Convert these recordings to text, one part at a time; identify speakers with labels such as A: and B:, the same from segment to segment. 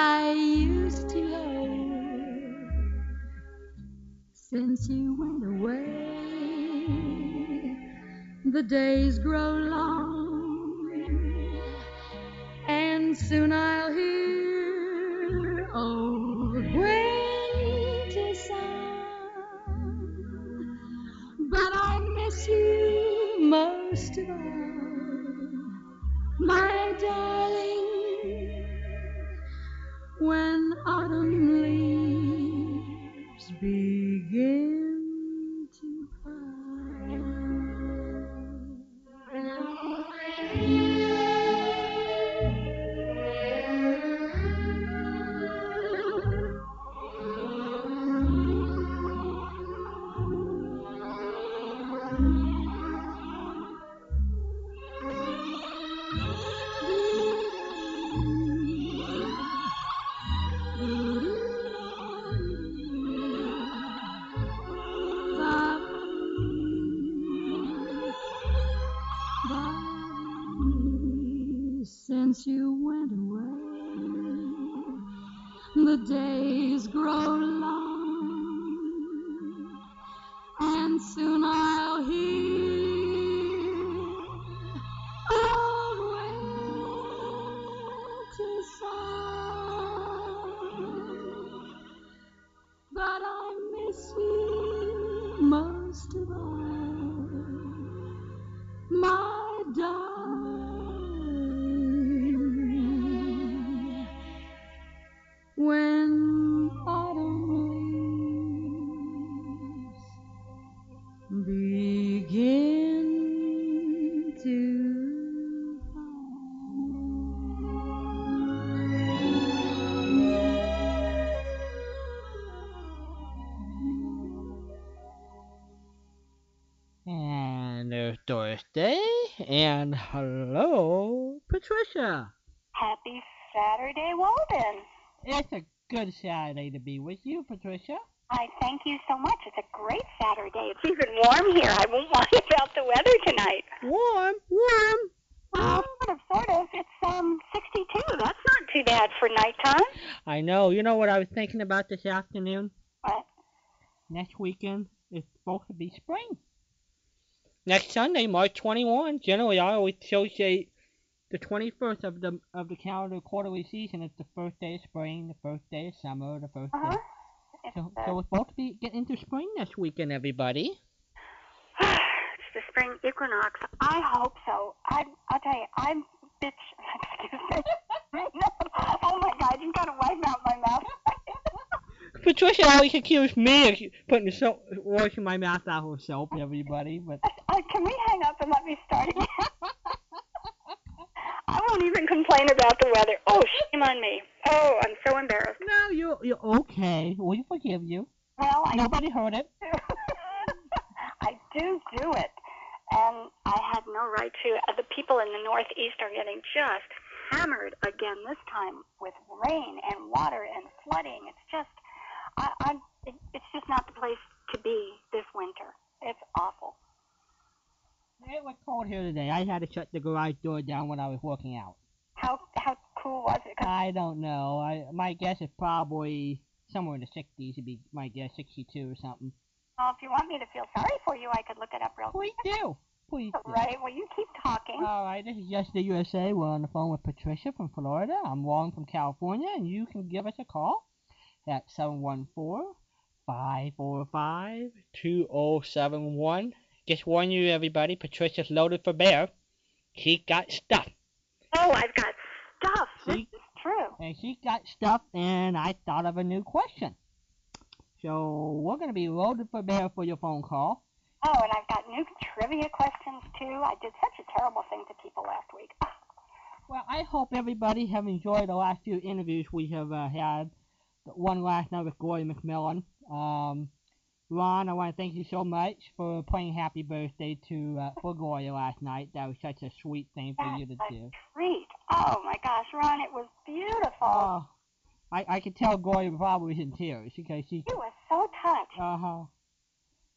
A: I used to love since you went away. The days grow long, and soon I'll hear oh, old winter song. But I miss you most of all, my darling,
B: Patricia.
C: I thank you so much. It's a great Saturday. It's even warm here. I won't lie about the weather tonight.
B: Warm, warm.
C: Well, sort of, sort of. It's um 62. That's not too bad for nighttime.
B: I know. You know what I was thinking about this afternoon?
C: What?
B: Next weekend is supposed to be spring. Next Sunday, March 21. Generally, I always associate the 21st of the of the calendar quarterly season as the first day of spring, the first day of summer, the first
C: Uh-huh.
B: day. So,
C: uh,
B: so we're supposed to be getting into spring this weekend, everybody.
C: it's the spring equinox. I hope so. I I'll tell you, I'm bitch. Excuse me. oh my God, you got a wipe out my mouth.
B: Patricia always accused me of putting soap, washing my mouth out with soap, everybody. But
C: Uh, can we hang up and let me start again? I won't even complain about the weather. Oh, shame on me. Oh, I'm so embarrassed.
B: no, you're you're okay. We forgive you.
C: Well, I
B: Nobody heard it.
C: I do do it. And I had no right to. Uh, the people in the Northeast are getting just hammered again this time with rain and water and flooding. It's just, I, I'm, it, it's just not the place to be this winter. It's awful.
B: It was cold here today. I had to shut the garage door down when I was working out.
C: How how cool was it?
B: I don't know. I my guess is probably somewhere in the 60s. Would be my guess, 62 or something.
C: Well, if you want me to feel sorry for you, I could look it up real quick.
B: Please do. Please do.
C: Right? Well, you keep talking.
B: All right, this is Yesterday USA. We're on the phone with Patricia from Florida. I'm Walden from California, and you can give us a call at 714-545-2071. Just warn you, everybody, Patricia's loaded for bear. She got stuff.
C: oh, I've got stuff. This is true.
B: And she got stuff, and I thought of a new question. So we're going to be loaded for bear for your phone call.
C: Oh, and I've got new trivia questions too. I did such a terrible thing to people last week.
B: Well, I hope everybody have enjoyed the last few interviews we have uh, had. The one last night with Gloria McMillan. Um, Ron, I want to thank you so much for playing Happy Birthday to uh, for Gloria last night. That was such a sweet thing for you to
C: That's
B: do.
C: treat. Oh my gosh, Ron, it was beautiful.
B: Oh, I I could tell Gloria probably was in tears because she.
C: you were so touched.
B: Uh huh.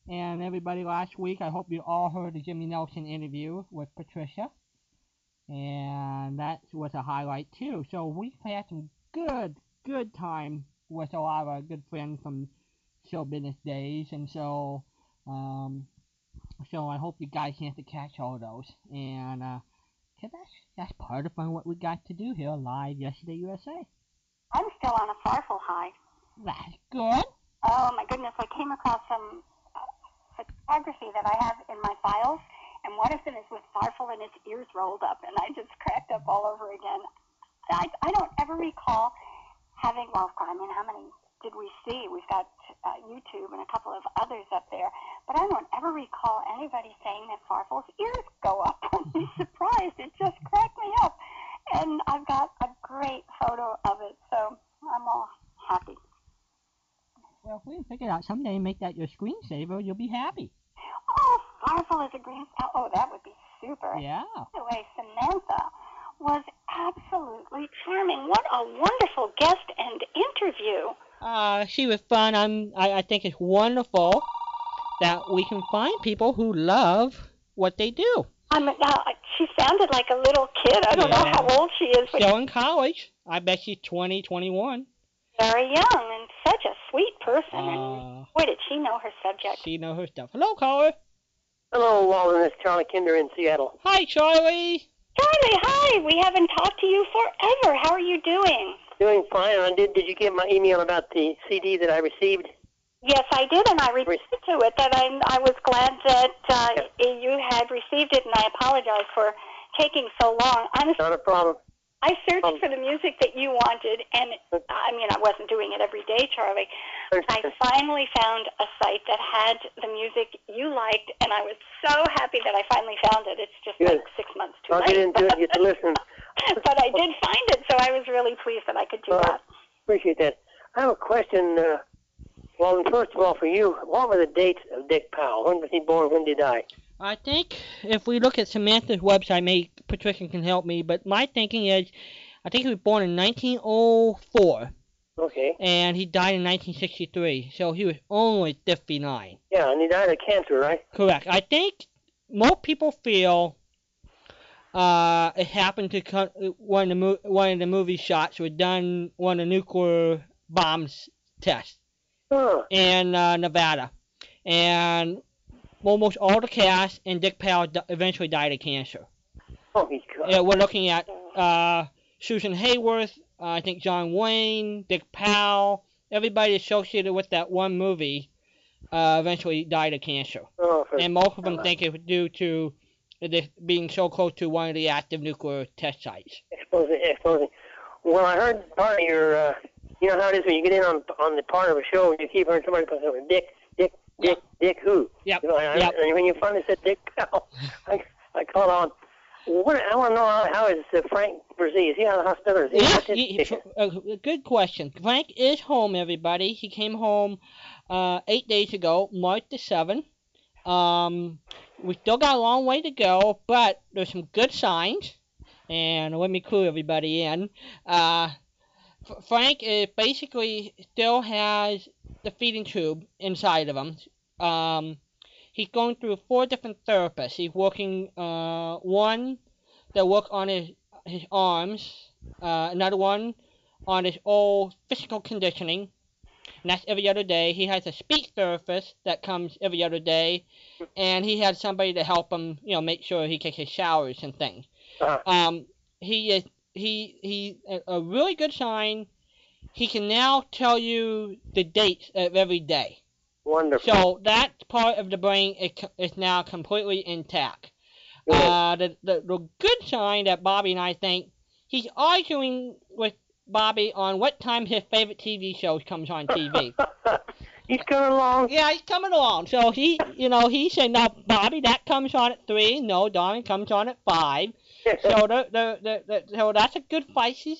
B: And everybody last week, I hope you all heard the Jimmy Nelson interview with Patricia. And that was a highlight too. So we've had some good, good time with a lot of our good friends from show business days, and so um, so I hope you guys get to catch all those. And uh, that's that's part of what we got to do here live yesterday USA.
C: I'm still on a farfel high.
B: That's good.
C: Oh my goodness, I came across some uh, photography that I have in my files, and one of them is with Farfel and his ears rolled up, and I just cracked up all over again. I, I don't ever recall having, well, I mean, how many did we see? We've got uh, YouTube and a couple of others up there, but I don't ever recall anybody saying that Farfel's ears go up. I'm surprised. It just cracked me up. And I've got a great photo of it, so I'm all happy.
B: Well, if we can figure out someday and make that your screensaver, you'll be happy.
C: Oh, Farfel is a green. Oh, that would be super.
B: Yeah.
C: By the way, Samantha was absolutely charming. What a wonderful guest and interview.
B: Uh, she was fun. I'm, I, I think it's wonderful that we can find people who love what they do.
C: I'm, uh, she sounded like a little kid. I don't know how old she is, but
B: Still in college. I bet she's 20, 21.
C: very young and such a sweet person. and
B: Uh,
C: boy, did she know her subject.
B: she know her stuff. Hello, caller.
D: Hello, Walden. It's Charlie Kinder in Seattle.
B: Hi, Charlie.
C: Charlie, hi. We haven't talked to you forever. How are you doing?
D: Doing fine. I did. Did you get my email about the CD that I received?
C: Yes, I did, and I replied to it that I, I was glad that uh, you had received it, and I apologize for taking so long. Honestly,
D: Not a problem.
C: I searched
D: Um,
C: for the music that you wanted, and I mean, I wasn't doing it every day, Charlie. I finally found a site that had the music you liked, and I was so happy that I finally found it. It's just
D: Good.
C: like six months too
D: I'll
C: late.
D: get into it. Get to listen.
C: but I did find it, so I was really pleased that I could do
D: Uh,
C: that.
D: Appreciate that. I have a question. Uh, Walden, first of all, for you, what were the dates of Dick Powell? When was he born? When did he die?
B: I think if we look at Samantha's website, maybe Patricia can help me, but my thinking is, I think he was born in 1904,
D: Okay.
B: and he died in 1963, so he was only 59.
D: Yeah, and he died of cancer, right?
B: Correct. I think most people feel uh, it happened to co- one of the mo- one of the movie shots were done one of the nuclear bombs test
D: Huh.
B: in uh, Nevada, and almost all the cast and Dick Powell di- eventually died of cancer.
D: Oh, he's God.
B: Yeah, we're looking at uh, Susan Hayward, uh, I think John Wayne, Dick Powell, everybody associated with that one movie uh, eventually died of cancer.
D: Oh,
B: And most of them think it was due to being so close to one of the active nuclear test sites.
D: exposing, exposing. Well, I heard part of your, uh, you know how it is when you get in on on the part of a show, and you keep hearing somebody call something Dick, Dick, Dick, Dick who?
B: Yep.
D: You know, I,
B: Yep.
D: And when you finally said Dick I, I called on. What I want to know how, how is uh, Frank Bresee? Is he out of the hospital? Is he his
B: he- uh, good question. Frank is home, everybody. He came home uh, eight days ago, March the 7th. Um, we still got a long way to go, but there's some good signs. And let me clue everybody in. Uh, Frank is basically still has the feeding tube inside of him. Um, he's going through four different therapists. He's working uh, one that work on his his arms, uh, another one on his old physical conditioning, and that's every other day. He has a speech therapist that comes every other day, and he has somebody to help him, you know, make sure he takes his showers and things.
D: Uh,
B: Um, he is he he a, really good sign. He can now tell you the dates of every day.
D: wonderful.
B: So that part of the brain is, is now completely intact. Uh, the, the the good sign that Bobby and I think he's arguing with Bobby on what time his favorite TV show comes on TV.
D: He's coming along.
B: yeah, he's coming along. So he, you know, he said, "No, Bobby, that comes on at three. No, Darwin comes on at five. So the, the, the, the so that's a good feisty,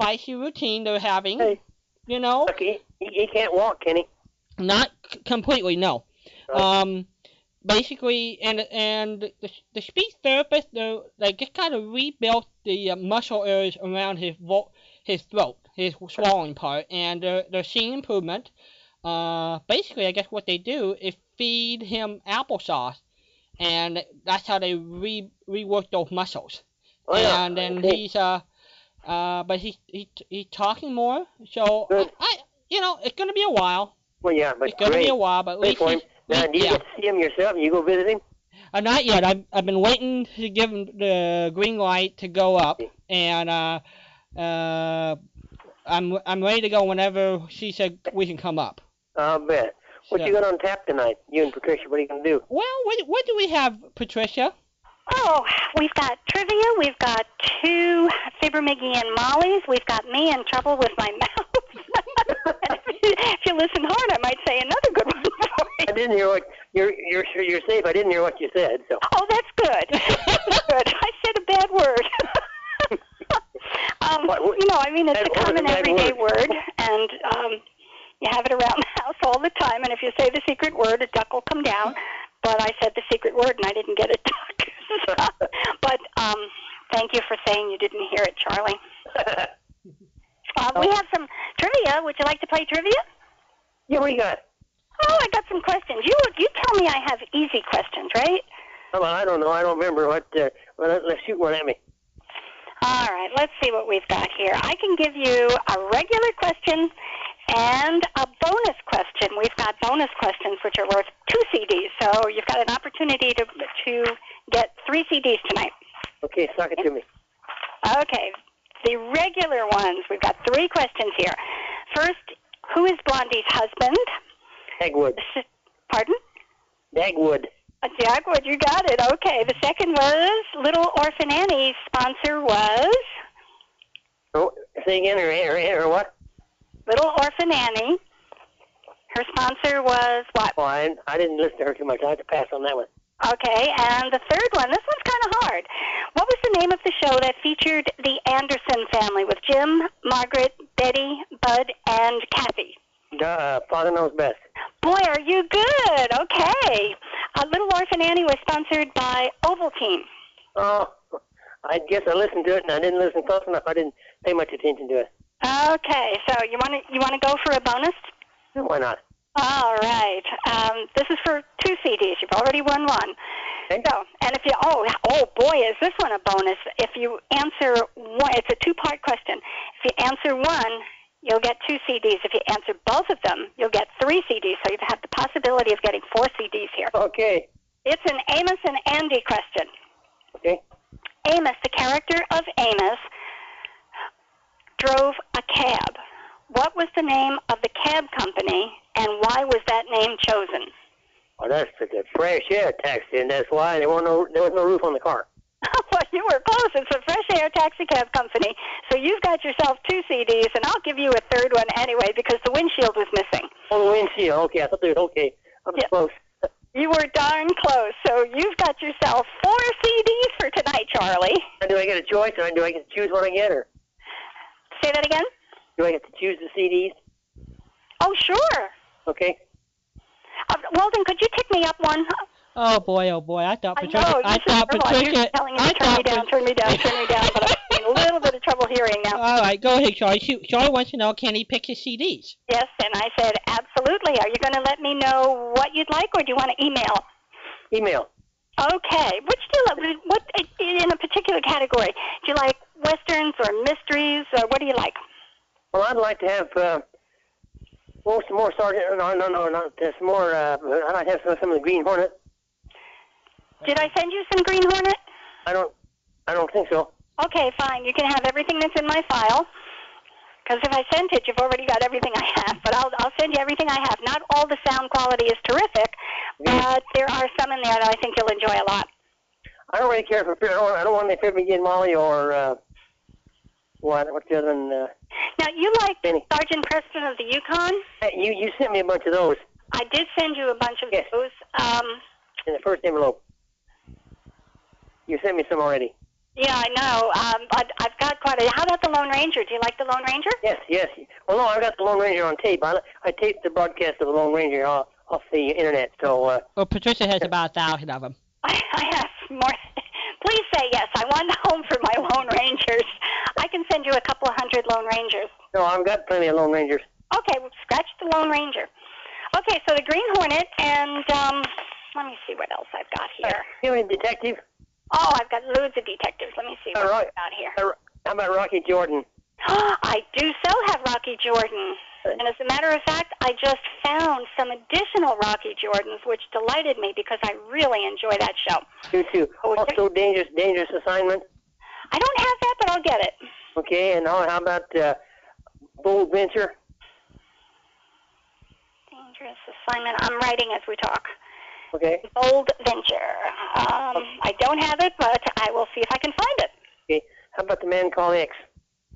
B: feisty routine they're having.
D: Hey.
B: You know,
D: Look, he, he, can't walk, can he?
B: not c- completely, no.
D: Right.
B: Um, basically, and and the, the speech therapist, they they just kind of rebuilt the uh, muscle areas around his vo- his throat, his swallowing part, and they're they're seeing improvement. Uh, basically, I guess what they do is feed him applesauce, and that's how they re rework those muscles.
D: Oh, yeah.
B: and then he's uh Uh, but he he he's talking more. So I, I you know it's gonna be a while.
D: Well, yeah, but
B: It's gonna
D: great.
B: be a while, but at least
D: for him.
B: he's,
D: Now, do you
B: yeah.
D: get to see him yourself? You go visit him?
B: Uh, not yet. I've I've been waiting to give him the green light to go up, and uh, uh, I'm I'm ready to go whenever she said we can come up.
D: I'll bet. What
B: So-
D: you got on tap tonight? You and Patricia, what are you going to do?
B: Well, what what do we have, Patricia?
C: Oh, we've got trivia. We've got two Fibber McGee and Molly's. We've got me in trouble with my mouth. If, you, if you listen hard, I might say another good one for you.
D: I didn't hear what, you're, you're, sure you're safe. I didn't hear what you said, so.
C: Oh, that's good. That's good. I said a bad word. Um,
D: What- what-
C: you know, I mean, it's a common everyday
D: word.
C: word, and um, you have it around the house all the time. And if you say the secret word, a duck will come down. But I said the secret word, and I didn't get a duck. but um, thank you for saying you didn't hear it, Charlie. Um, we have some trivia. Would you like to play trivia?
D: yeah, what do you got?
C: Oh, I got some questions. You you tell me I have easy questions, right?
D: Well, I don't know. I don't remember what, uh, well, let's shoot one at me.
C: All right, let's see what we've got here. I can give you a regular question and a bonus question. We've got bonus questions which are worth two CDs, so you've got an opportunity to to get three CDs tonight.
D: Okay, suck it to me.
C: Okay, the regular ones. We've got three questions here. First, who is Blondie's husband?
D: Dagwood.
C: S- Pardon?
D: Dagwood.
C: Dagwood, you got it. Okay. The second was Little Orphan Annie's sponsor was
D: Oh, say again, or, or, or what?
C: Little Orphan Annie. Her sponsor was what?
D: Oh, I, I didn't listen to her too much. I have to pass on that one.
C: Okay, and the third one, this one's kind of hard. What was the name of the show that featured the Anderson family with Jim, Margaret, Betty, Bud, and Kathy?
D: Uh, Father knows best.
C: Boy, are you good. Okay. Uh, Little Orphan Annie was sponsored by Ovaltine.
D: Oh, I guess I listened to it and I didn't listen close enough. I didn't pay much attention to it.
C: Okay, so you want to you want to go for a bonus?
D: Why not?
C: All right. Um, this is for two CDs. You've already won one.
D: Okay.
C: So, and if you oh oh boy, is this one a bonus? If you answer one, it's a two-part question. If you answer one, you'll get two CDs. If you answer both of them, you'll get three CDs. So you have the possibility of getting four CDs here.
D: Okay.
C: It's an Amos and Andy question.
D: Okay.
C: Amos, the character of Amos, drove a cab. What was the name of the cab company, and why was that name chosen?
D: Oh, that's the, the fresh air taxi, and that's why there was no there was no roof on the car.
C: you were close. It's a fresh air taxi cab company. So you've got yourself two CDs, and I'll give you a third one anyway because the windshield was missing.
D: Oh, the windshield. Okay, I thought they was okay. I was
C: Yeah.
D: close.
C: You were darn close. So you've got yourself four CDs for tonight, Charlie.
D: Do I get a choice, or do I get to choose one I get, or
C: Say that again?
D: do I get to choose the CDs?
C: Oh, sure.
D: Okay.
C: Uh, Walden, could you pick me up one?
B: Oh boy, oh boy, I thought
C: I
B: Patricia.
C: know.
B: I thought. Patricia.
C: You're telling me
B: I
C: to turn me down,
B: Pat-
C: turn me down, turn me down, but I'm having a little bit of trouble hearing now.
B: All right, go ahead, Charlie. Charlie wants to know can he pick his CDs?
C: Yes, and I said absolutely. Are you going to let me know what you'd like, or do you want to email?
D: Email.
C: Okay. Which do you like? What in a particular category? Do you like westerns or mysteries, or what do you like?
D: Well, I'd like to have uh, well, some more Sergeant. No, no, no, not some more. Uh, I'd like to have some, some of the Green Hornet.
C: Did I send you some Green Hornet?
D: I don't. I don't think so.
C: Okay, fine. You can have everything that's in my file. Because if I sent it, you've already got everything I have. But I'll I'll send you everything I have. Not all the sound quality is terrific, but there are some in there that I think you'll enjoy a lot.
D: I don't really care for. I don't, I don't want any Fibber McGee Molly or uh, what? What's the other one? Uh,
C: Now you like
D: Benny.
C: Sergeant Preston of the Yukon?
D: hey, you you sent me a bunch of those
C: I did send you a bunch of
D: Yes.
C: those. Um,
D: in the first envelope. You sent me some already.
C: yeah, I know. Um, but I've got quite a. How about the Lone Ranger? Do you like the Lone Ranger?
D: Yes, yes. Well, no, I've got the Lone Ranger on tape. I, I taped the broadcast of the Lone Ranger off, off the internet. So uh,
B: Well, Patricia has about a thousand of them.
C: I, I have more. Please say yes. I want a home for my Lone Rangers. I can send you a couple of hundred Lone Rangers.
D: no, I've got plenty of Lone Rangers.
C: Okay, well, scratch the Lone Ranger. Okay, so the Green Hornet, and um, let me see what else I've got here.
D: You have any detective?
C: Oh, I've got loads of detectives. Let me see what
D: All right.
C: Got here.
D: How about Rocky Jordan?
C: I do so have Rocky Jordan. And as a matter of fact, I just found some additional Rocky Jordans, which delighted me because I really enjoy that show.
D: You too.
C: Oh,
D: Also, dangerous, dangerous assignment.
C: I don't have that, but I'll get it.
D: Okay, and how, how about uh, Bold Venture?
C: Dangerous assignment. I'm writing as we talk.
D: Okay.
C: Bold venture. Um, I don't have it, but I will see if I can find it.
D: Okay. How about the Man Called X?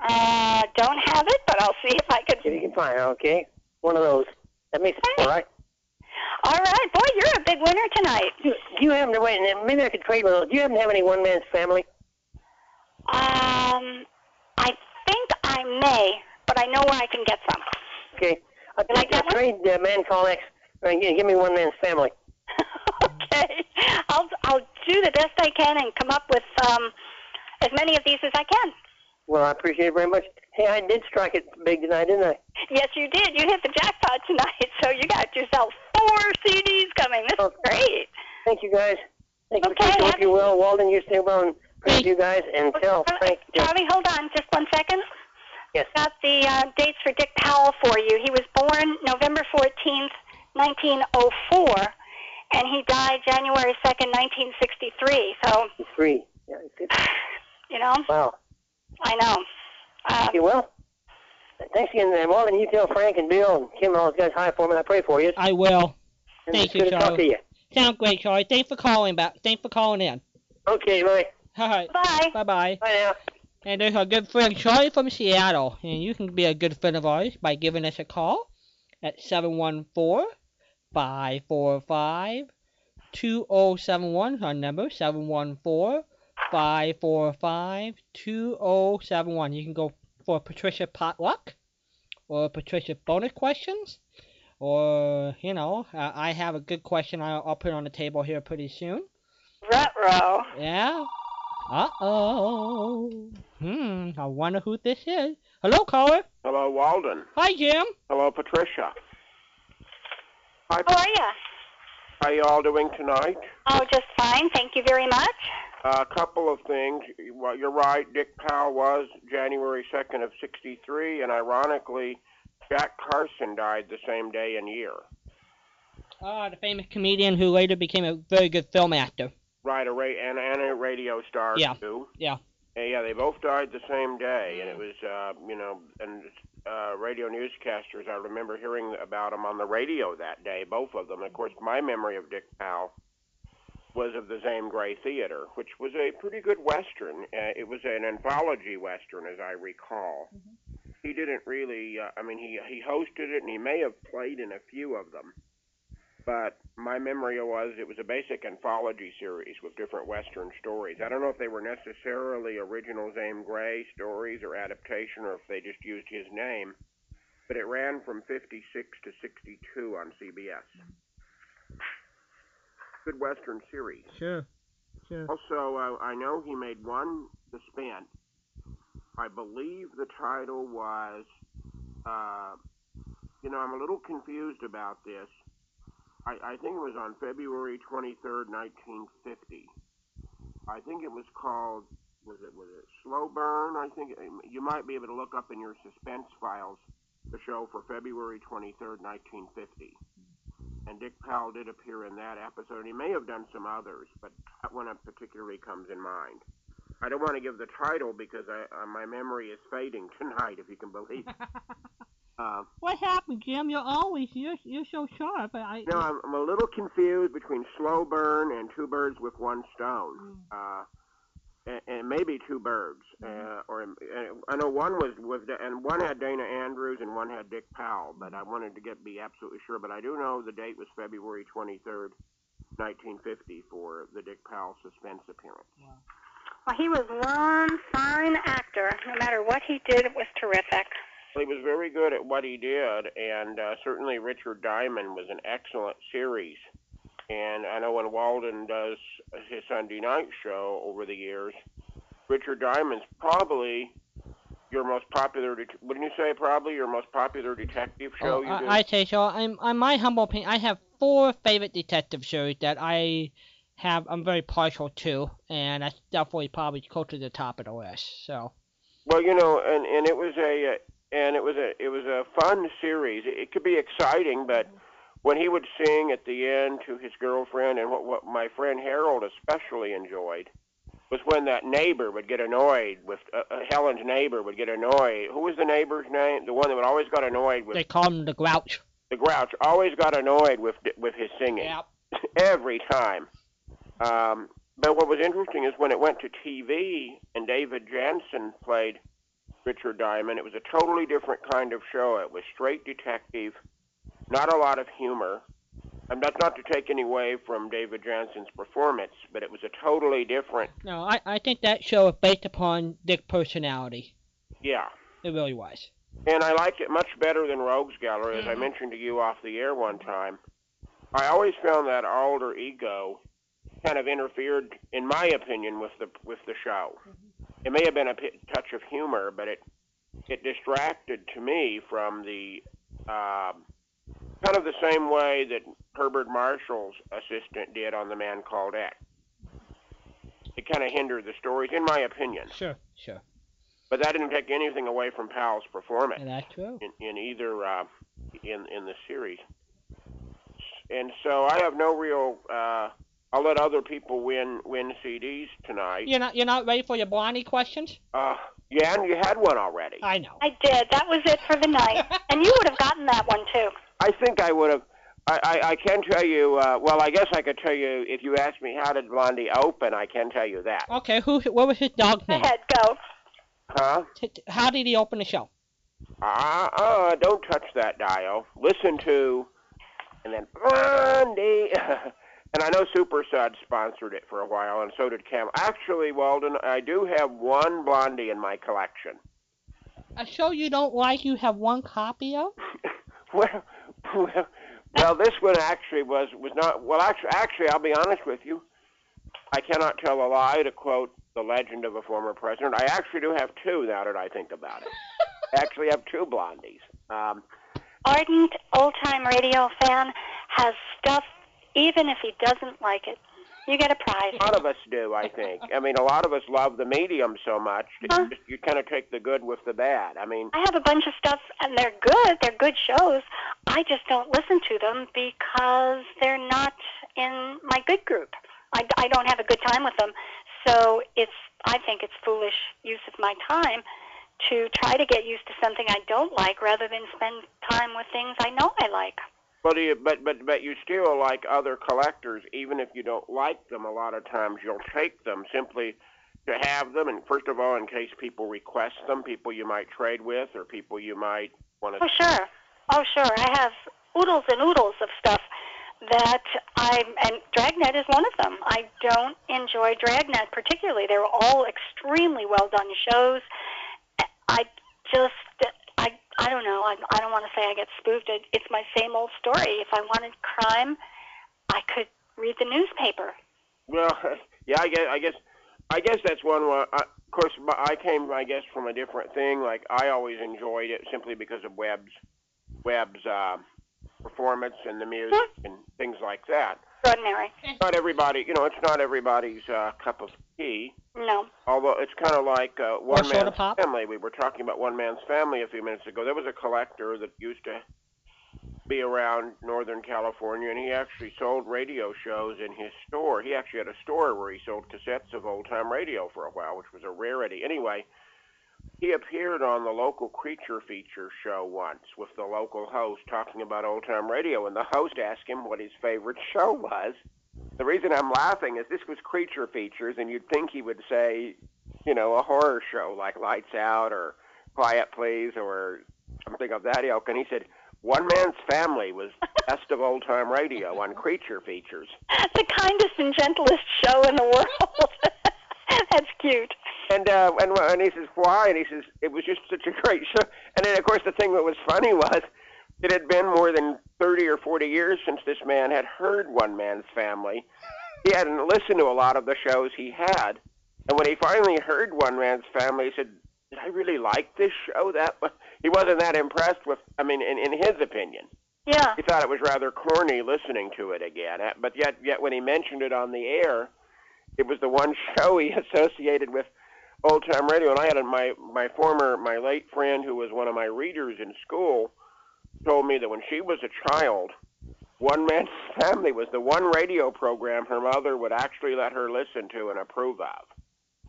C: Uh, don't have it, but I'll see if I can.
D: If you can find it, okay. One of those. That makes it all right.
C: All right, boy, you're a big winner tonight.
D: Do do you happen to wait? and Maybe I could trade with those. Do you happen to have any one man's family?
C: Um, I think I may, but I know where I can get some.
D: Okay. I'll,
C: You like that
D: I'll trade uh, Man Called X. Uh, gi- give me one man's family.
C: Okay, I'll I'll do the best I can and come up with um as many of these as I can.
D: Well, I appreciate it very much. Hey, I did strike it big tonight, didn't I?
C: Yes, you did. You hit the jackpot tonight, so you got yourself four CDs coming. This is great.
D: Thank you, guys. Thank you.
C: Okay.
D: Hope
C: happy-
D: you well. Walden, you stay well. And
B: Thank-
D: you guys. And tell Frank.
C: Charlie, hold on just one second.
D: Yes.
C: Got the uh, dates for Dick Powell for you. He was born November 14th, 1904, and he died January 2nd, 1963. So,
D: Three. Yeah, good.
C: you know,
D: Wow.
C: I know. Um,
D: Okay, well, thanks again. And Walden, you tell Frank and Bill and Kim and all those guys hi for me. I pray for you.
B: I will.
D: And
B: Thank
D: it's
B: you,
D: good to talk to you.
B: Sound great, Charlie. Thanks for calling back. Thanks for calling in.
D: Okay, bye.
B: All right.
C: bye.
B: Bye bye.
D: Bye now.
B: And there's our good friend Charlie from Seattle. And you can be a good friend of ours by giving us a call at 714 545 2071. Our number 714 545 2071. You can go for Patricia Potluck or Patricia bonus questions. Or, you know, uh, I have a good question I'll, I'll put on the table here pretty soon.
C: Ruh-roh.
B: Yeah. Uh oh. Hmm. I wonder who this is. Hello, caller.
E: Hello, Walden.
B: Hi, Jim.
E: Hello, Patricia. Hi,
C: How are you?
E: how are you all doing tonight?
C: Oh, just fine. Thank you very much.
E: A couple of things. Well, you're right. Dick Powell was January 2nd of 63, and ironically, Jack Carson died the same day and year.
B: Ah, the famous comedian who later became a very good film actor.
E: Right, a ra- and, and a radio star
B: Yeah.
E: too.
B: Yeah.
E: And yeah, they both died the same day, and it was, uh, you know, and uh, radio newscasters. I remember hearing about them on the radio that day, both of them. Of course, my memory of Dick Powell was of the Zane Grey Theater, which was a pretty good western. Uh, it was an anthology western, as I recall. He didn't really. Uh, I mean, he he hosted it, and he may have played in a few of them. But my memory was it was a basic anthology series with different Western stories. I don't know if they were necessarily original Zane Grey stories or adaptation, or if they just used his name. But it ran from 56 to 62 on CBS. Good Western series.
B: Sure. Sure.
E: Also, uh, I know he made one, The Spent. I believe the title was, uh, you know, I'm a little confused about this. I, I think it was on February 23rd, 1950. I think it was called, was it, was it Slow Burn? I think you might be able to look up in your suspense files the show for February 23rd, 1950 and Dick Powell did appear in that episode. He may have done some others, but that one particularly comes in mind. I don't want to give the title because I, uh, my memory is fading tonight, if you can believe. it. Uh,
B: what happened, Jim? You're always you're you're so sharp. I.
E: no, I'm, I'm a little confused between Slow Burn and Two Birds with One Stone. Uh, and, and maybe two birds, uh, or uh, I know one was was and one had Dana Andrews and one had Dick Powell, but I wanted to get be absolutely sure. But I do know the date was February 23rd, 1950, for the Dick Powell suspense appearance. Yeah.
C: Well, he was one fine actor. No matter what he did, it was terrific.
E: He was very good at what he did, and uh, certainly Richard Diamond was an excellent series. And I know when Walden does his Sunday night show over the years, Richard Diamond's probably your most popular. Det- wouldn't you say probably your most popular detective show
B: Oh,
E: you do?
B: I, I say so. I'm, I'm my humble opinion. I have four favorite detective shows that I have. I'm very partial to, and that's definitely probably close to the top of the list. So,
E: Well, you know, and and it was a uh, and it was a it was a fun series. It, it could be exciting, but when he would sing at the end to his girlfriend, and what what my friend Harold especially enjoyed was when that neighbor would get annoyed with uh, uh, Helen's neighbor would get annoyed. Who was the neighbor's name? The one that would always got annoyed with
B: They call him the Grouch.
E: the Grouch. Always got annoyed with with his singing
B: Yep.
E: every time. Um, but what was interesting is when it went to TV and David Janssen played Richard Diamond, it was a totally different kind of show. It was straight detective, not a lot of humor. And that's not to take any away from David Janssen's performance, but it was a totally different.
B: No, I, I think that show was based upon Dick's personality.
E: Yeah.
B: It really was.
E: And I liked it much better than Rogues Gallery, as I
B: Mhm.
E: mentioned to you off the air one time. I always found that alter ego kind of interfered, in my opinion, with the with the show. It may have been a p- touch of humor, but it it distracted to me from the um kind of the same way that Herbert Marshall's assistant did on The Man Called X. It kind of hindered the stories, in my opinion.
B: Sure, sure.
E: But that didn't take anything away from Powell's performance
B: And that's true.
E: in, in either uh, in in the series. And so I have no real. Uh, I'll let other people win win CDs tonight.
B: You're not you're not ready for your Blondie questions?
E: Uh, yeah, and you had one already.
B: I know.
C: I did. That was it for the night. and you would have gotten that one too.
E: I think I would have. I, I, I can tell you. Uh, well, I guess I could tell you if you asked me how did Blondie open. I can tell you that.
B: Okay, who what was his dog's
C: Go
B: name?
C: ahead, go.
E: Huh?
B: T- t- How did he open the show?
E: Uh, uh, don't touch that dial. Listen to, and then Blondie. and I know Super Sud sponsored it for a while, and so did Cam. Actually, Walden, I do have one Blondie in my collection.
B: A show you don't like, you have one copy of?
E: well, well, well, this one actually was was not. Well, actually, actually, I'll be honest with you. I cannot tell a lie to quote the legend of a former president. I actually do have two now that I think about it. I actually have two blondies. Um,
C: Ardent old time radio fan has stuff even if he doesn't like it. You get a prize.
E: a lot of us do, I think. I mean, a lot of us love the medium so much that
C: Huh?
E: you, just, you kind of take the good with the bad. I mean,
C: I have a bunch of stuff and they're good. They're good shows. I just don't listen to them because they're not in my good group. I, I don't have a good time with them. So it's I think it's foolish use of my time to try to get used to something I don't like rather than spend time with things I know I like.
E: You, but but but you still like other collectors, even if you don't like them. A lot of times you'll take them simply to have them, and first of all, in case people request them, people you might trade with, or people you might want to.
C: Oh sure, oh sure. I have oodles and oodles of stuff that I and Dragnet is one of them. I don't enjoy Dragnet particularly. They're all extremely well done shows. I just I I don't know. I I don't want to say I get spoofed. It, it's my same old story. If I wanted crime, I could read the newspaper.
E: Well, yeah, I guess I guess I guess that's one. Where, I, of course, I came, I guess, from a different thing. Like I always enjoyed it simply because of Webb's Webb's uh, performance and the music and things like that.
C: Extraordinary.
E: Not everybody, you know, it's not everybody's uh, cup of tea.
C: No.
E: Although it's kind of like uh, one
B: soda
E: man's
B: pop?
E: family. We were talking about one man's family a few minutes ago. There was a collector that used to be around Northern California, and he actually sold radio shows in his store. He actually had a store where he sold cassettes of old time radio for a while, which was a rarity. Anyway, he appeared on the local creature feature show once with the local host talking about old time radio, and the host asked him what his favorite show was. The reason I'm laughing is this was creature features, and you'd think he would say, you know, a horror show like Lights Out or Quiet Please or something of that ilk. And he said, One Man's Family was best of old time radio on creature features.
C: the kindest and gentlest show in the world. That's cute.
E: And uh, and and he says why? And he says it was just such a great show. And then of course the thing that was funny was it had been more than thirty or forty years since this man had heard One Man's Family. He hadn't listened to a lot of the shows he had, and when he finally heard One Man's Family, he said, "Did I really like this show?" That mu-" he wasn't that impressed with. I mean, in, in his opinion,
C: Yeah.
E: he thought it was rather corny listening to it again. Uh, But yet, yet when he mentioned it on the air, it was the one show he associated with old time radio, and I had my my former my late friend who was one of my readers in school told me that when she was a child, One Man's Family was the one radio program her mother would actually let her listen to and approve of.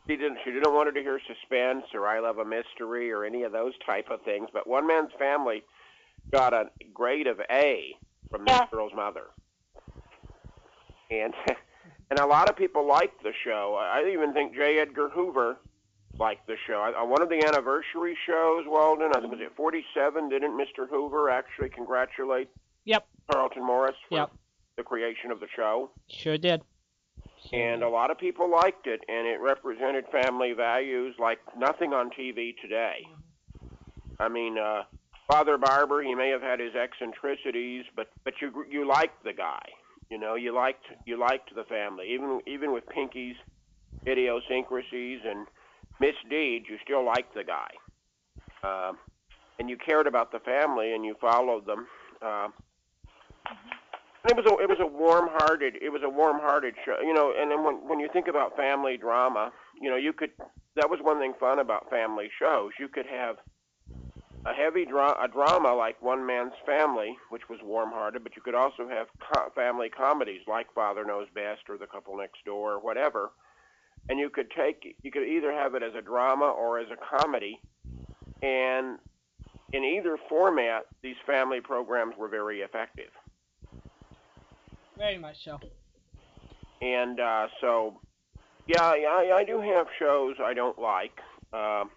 E: She didn't she didn't want her to hear suspense or I Love a Mystery or any of those type of things, but One Man's Family got a grade of A from this
C: Yeah.
E: girl's mother. And and a lot of people liked the show. I I even think J. Edgar Hoover liked the show. I- On one of the anniversary shows, Walden, I think was it 47, didn't Mr. Hoover actually congratulate
B: Yep.
E: Carlton Morse for
B: Yep.
E: the creation of the show?
B: Sure did.
E: And a lot of people liked it, and it represented family values like nothing on TV today. I mean, uh, Father Barbour, he may have had his eccentricities, but but you you liked the guy. You know, you liked you liked the family, even even with Pinky's idiosyncrasies and misdeeds, you still liked the guy. Um, and you cared about the family, and you followed them. Um, it was a it was a warm-hearted it was a warm-hearted show, you know. And then when when you think about family drama, you know, you could that was one thing fun about family shows. You could have a heavy dra- a drama like One Man's Family, which was warm-hearted, but you could also have co- family comedies like Father Knows Best or The Couple Next Door or whatever. And you could take you could either have it as a drama or as a comedy, and in either format, these family programs were very effective.
B: Very much so.
E: and uh, so yeah, I, I do have shows I don't like. Um,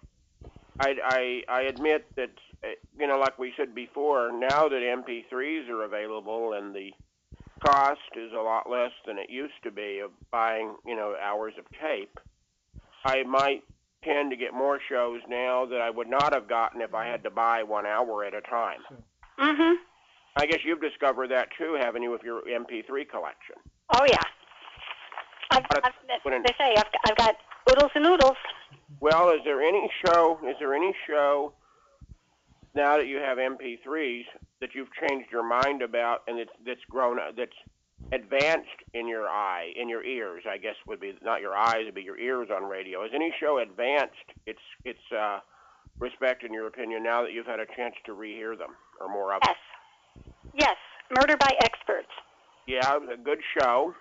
E: I, I I admit that uh, you know, like we said before, now that MP3s are available and the cost is a lot less than it used to be of buying you know hours of tape, I might tend to get more shows now that I would not have gotten if I had to buy one hour at a time.
C: Mhm.
E: I guess you've discovered that too, haven't you, with your MP3 collection?
C: Oh yeah. I've, I've, they say I've, I've got oodles and noodles.
E: Well, is there any show? Is there any show now that you have MP3s that you've changed your mind about, and it's that's grown, that's advanced in your eye, in your ears? I guess would be not your eyes, would be your ears on radio. Has any show advanced its its uh, respect in your opinion now that you've had a chance to rehear them or more of them?
C: Yes. Yes. Murder by experts.
E: Yeah, it was a good show.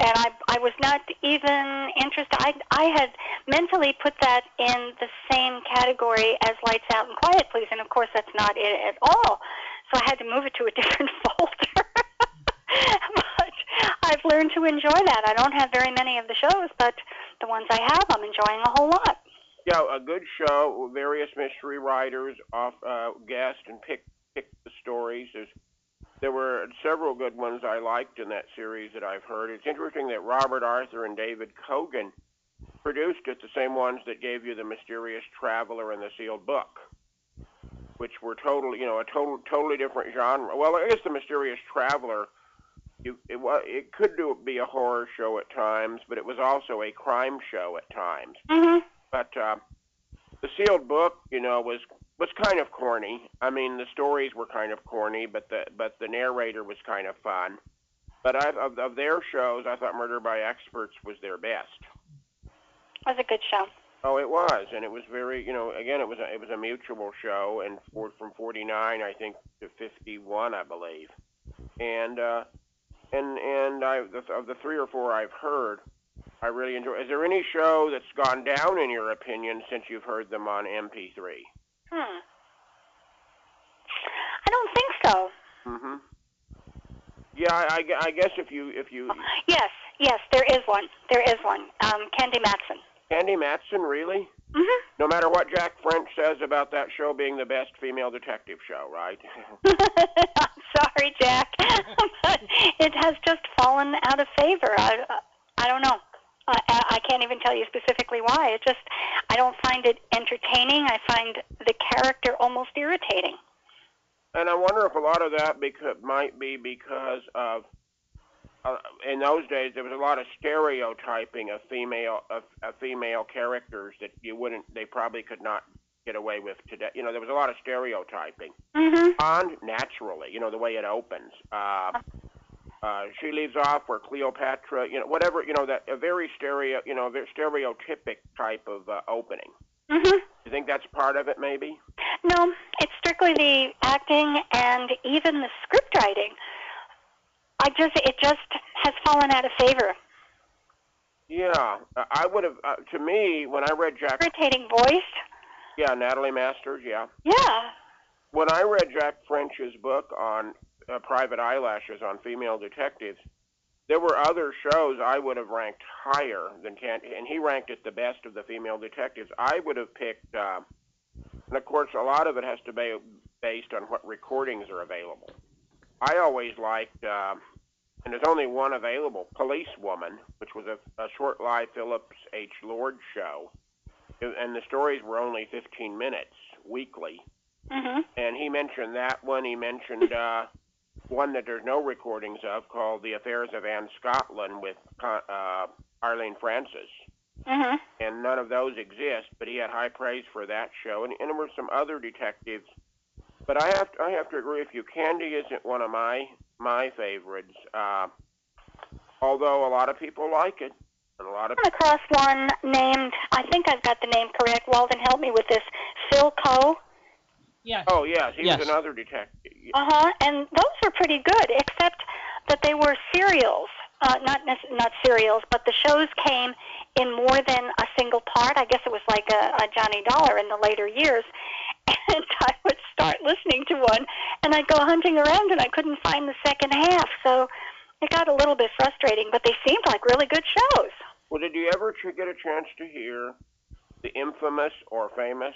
C: And I I was not even interested. I I had mentally put that in the same category as Lights Out and Quiet Please, and of course that's not it at all. So I had to move it to a different folder. but I've learned to enjoy that. I don't have very many of the shows, but the ones I have, I'm enjoying a whole lot.
E: Yeah, a good show. Various mystery writers off uh, guest and pick pick the stories. There's there were several good ones I liked in that series that I've heard. It's interesting that Robert Arthur and David Kogan produced it, the same ones that gave you the Mysterious Traveler and the Sealed Book, which were totally, you know, a total totally different genre. Well, I guess the Mysterious Traveler. You, it, it could do be a horror show at times, but it was also a crime show at times
C: Mhm.
E: but uh, the sealed book, you know, was was kind of corny. I mean, the stories were kind of corny, but the but the narrator was kind of fun. But I, of, of their shows, I thought Murder by Experts was their best.
C: Was a good show.
E: Oh, it was, and it was very, you know, again, it was a, it was a mutual show, and for, from 49, I think, to 51, I believe, and uh, and and I of the three or four I've heard, I really enjoy. Is there any show that's gone down in your opinion since you've heard them on MP3?
C: Hmm. I don't think so.
E: Mm-hmm. Yeah, I, I guess if you if you
C: Yes, yes, there is one. There is one. Um, Candy Matson.
E: Candy Matson, really?
C: Mhm.
E: No matter what Jack French says about that show being the best female detective show, right?
C: I'm sorry, Jack, but it has just fallen out of favor. I, I don't know. I, I can't even tell you specifically why. It just, I don't find it entertaining. I find the character almost irritating.
E: And I wonder if a lot of that beca- might be because of uh, in those days there was a lot of stereotyping of female of, of female characters that you wouldn't they probably could not get away with today. You know, there was a lot of stereotyping.
C: Mhm.
E: And naturally, you know, the way it opens. Uh, uh, she leaves off where Cleopatra, you know, whatever, you know, that a very stereo, you know, very stereotypic type of uh, opening.
C: Mhm.
E: You think that's part of it, maybe?
C: No, it's strictly the acting and even the script writing. I just it just has fallen out of favor.
E: Yeah, uh, I would have. Uh, to me, when I read Jack,
C: Irritating voice.
E: yeah, Natalie Masters, yeah.
C: Yeah.
E: When I read Jack French's book on uh, private eyelashes on female detectives, there were other shows I would have ranked higher than Can, and he ranked it the best of the female detectives. I would have picked, uh, and of course, a lot of it has to be based on what recordings are available. I always liked, uh, and there's only one available, Police Woman, which was a, a short live Phillips H. Lord show, and the stories were only 15 minutes weekly
C: Mhm.
E: and he mentioned that one. He mentioned uh, one that there's no recordings of called "The Affairs of Anne Scotland" with uh, Arlene Francis,
C: Mhm.
E: and none of those exist. But he had high praise for that show, and, and there were some other detectives. But I have to, I have to agree with you. Candy isn't one of my my favorites, uh, although a lot of people like it, and a lot of
C: I came across one named I think I've got the name correct. Walden, help me with this. Phil Coe.
B: Yes.
E: oh yes, he
B: Yes.
E: was another detective.
C: Uh huh. And those were pretty good, except that they were serials. Uh, not not serials, but the shows came in more than a single part. I guess it was like a, a Johnny Dollar in the later years. And I would start listening to one, and I'd go hunting around, and I couldn't find the second half. So it got a little bit frustrating. But they seemed like really good shows.
E: Well, did you ever ch- get a chance to hear the infamous or famous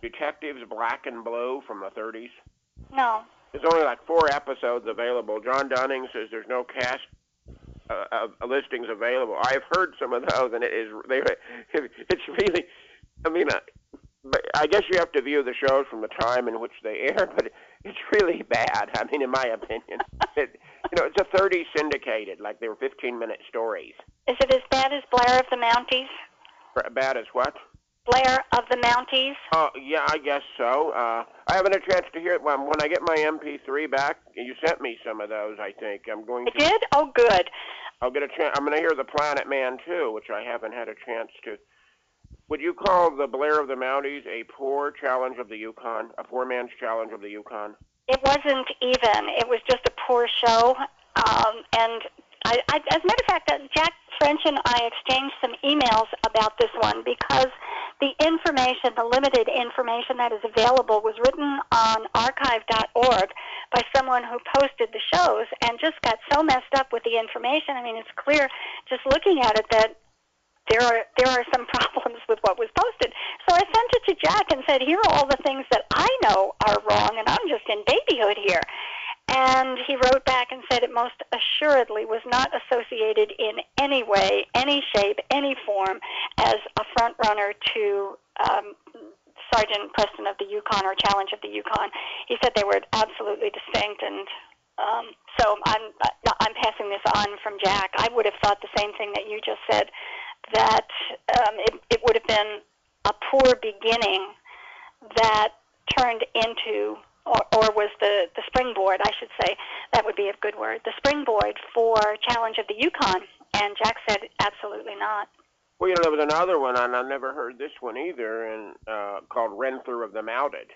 E: Detectives Black and Blue from the 30s?
C: No.
E: There's only like four episodes available. John Dunning says there's no cast uh, uh, listings available. I've heard some of those, and it is they. It's really, I mean, uh, but I guess you have to view the shows from the time in which they air, but it's really bad. I mean, in my opinion, it, you know, it's a 30 syndicated, like they were 15 minute stories.
C: Is it as bad as Blair of the Mounties?
E: Bad as what?
C: Blair of the Mounties?
E: Oh, yeah, I guess so. Uh, I haven't a chance to hear it. When, when I get my MP3 back, you sent me some of those. I think I'm going to...
C: I did? Oh, good.
E: I'll get a chance. I'm going to hear the Planet Man too, which I haven't had a chance to. Would you call the Blair of the Mounties a poor challenge of the Yukon, a poor man's challenge of the Yukon?
C: It wasn't even. It was just a poor show. Um, and I, I, as a matter of fact, uh, Jack French and I exchanged some emails about this one because the information, the limited information that is available, was written on archive.org by someone who posted the shows and just got so messed up with the information. I mean, it's clear just looking at it that there are there are some problems with what was posted. So I sent it to Jack and said, "Here are all the things that I know are wrong, and I'm just in babyhood here." And he wrote back and said it most assuredly was not associated in any way, any shape, any form as a front runner to um, Sergeant Preston of the Yukon or Challenge of the Yukon. He said they were absolutely distinct, and um, so I'm I'm passing this on from Jack. I would have thought the same thing that you just said, that um, it, it would have been a poor beginning that turned into or, or was the, the springboard, I should say, that would be a good word, the springboard for Challenge of the Yukon. And Jack said, absolutely not.
E: Well, you know, there was another one, and I've never heard this one either, and uh, called Renfrew of the Mounted.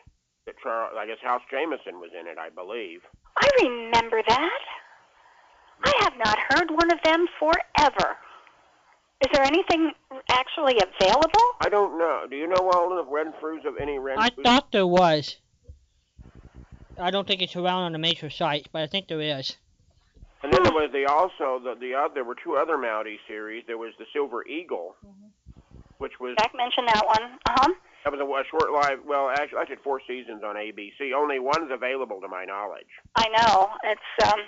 E: That Charles, I guess House Jameson was in it, I believe.
C: I remember that. I have not heard one of them forever. Is there anything actually available?
E: I don't know. Do you know all of Renfrews of any Renfrews?
B: I thought there was. I don't think it's around on the major sites, but I think there is.
E: And then there was the also the the other. There were two other Mountie series. There was the Silver Eagle, which was
C: Jack mentioned that one. Uh huh.
E: that was a, a short live. Well, actually, I did four seasons on ABC. Only one's available to my knowledge.
C: I know. It's um.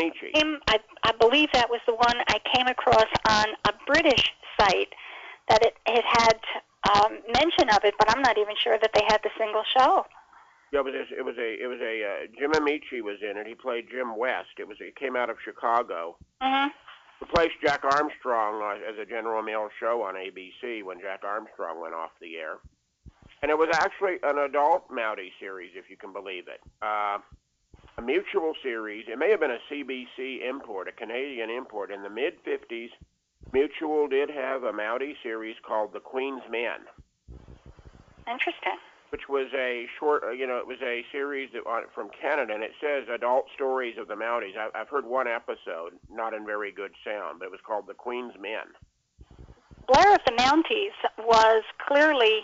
E: Michi.
C: came- I, I believe that was the one I came across on a British site that it, it had um, mention of it, but I'm not even sure that they had the single show.
E: Yeah, it was a, it was a it was a uh, Jim Ameche was in it. He played Jim West. It was it came out of Chicago.
C: hmm
E: Replaced Jack Armstrong uh, as a General Mills show on ABC when Jack Armstrong went off the air. And it was actually an adult Mountie series, if you can believe it. Uh, a mutual series. It may have been a CBC import, a Canadian import. In the mid 50s, Mutual did have a Mountie series called The Queen's Men,
C: Interesting.
E: Which was a short, uh, you know, it was a series that, on, from Canada, and it says adult stories of the Mounties. I, I've heard one episode, not in very good sound, but it was called The Queen's Men.
C: Blair of the Mounties was clearly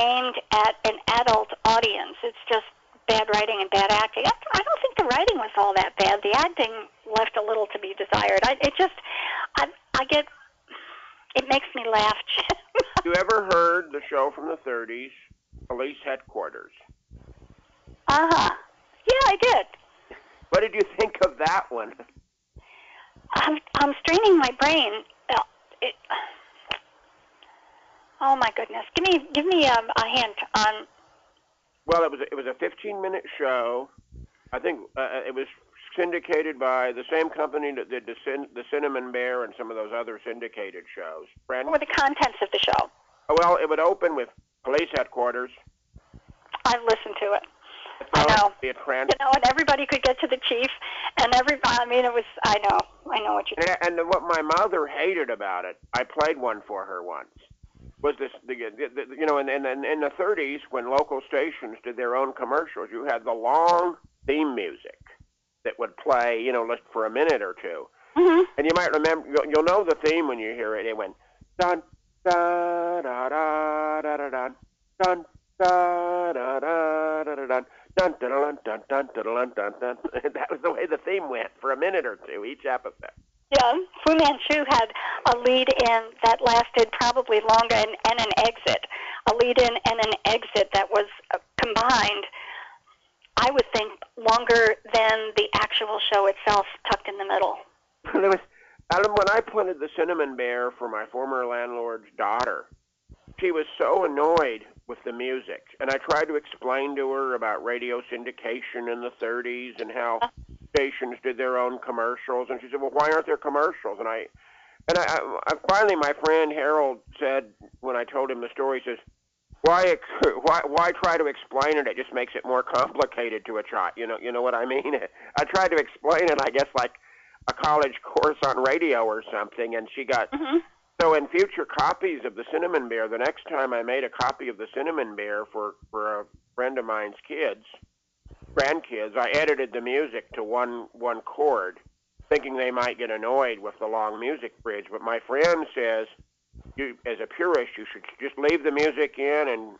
C: aimed at an adult audience. It's just bad writing and bad acting. I, I don't think the writing was all that bad. The acting left a little to be desired. I, it just, I, I get, it makes me laugh.
E: You ever heard the show from the 30s, Police Headquarters?
C: uh huh. Yeah, I did.
E: What did you think of that one?
C: I'm, I'm straining my brain. Uh, it, oh my goodness! Give me, give me um, a hint on.
E: Well, it was it was a 15 minute show. I think uh, it was syndicated by the same company that did the, Cin- the Cinnamon Bear and some of those other syndicated shows. Friend?
C: What were the contents of the show?
E: Well, it would open with police headquarters.
C: I've listened to it. I know.
E: Be a trans-
C: You know, and everybody could get to the chief, and every. I mean, it was. I know. I know what you.
E: And, and what my mother hated about it, I played one for her once. Was this the, the, the you know in, in in the 30s when local stations did their own commercials, you had the long theme music that would play you know for a minute or two,
C: mm-hmm.
E: and you might remember you'll, you'll know the theme when you hear it. It went dun That was the way the theme went for a minute or two each episode.
C: Yeah, Fu Manchu had a lead in that lasted probably longer, and, and an exit, a lead in and an exit that was combined. I would think longer than the actual show itself, tucked in the middle.
E: there was Adam, when I planted the cinnamon bear for my former landlord's daughter, she was so annoyed with the music, and I tried to explain to her about radio syndication in the 30s and how stations did their own commercials, and she said, "Well, why aren't there commercials?" And I, and I, I, finally, my friend Harold said when I told him the story, he says, "Why, why, why try to explain it? It just makes it more complicated to a child. You know, you know what I mean?" I tried to explain it, I guess, like a college course on radio or something, and she got
C: hmm
E: so in future copies of the Cinnamon Bear, the next time I made a copy of the Cinnamon Bear for for a friend of mine's kids, grandkids, I edited the music to one one chord, thinking they might get annoyed with the long music bridge. But my friend says, you as a purist, you should just leave the music in, and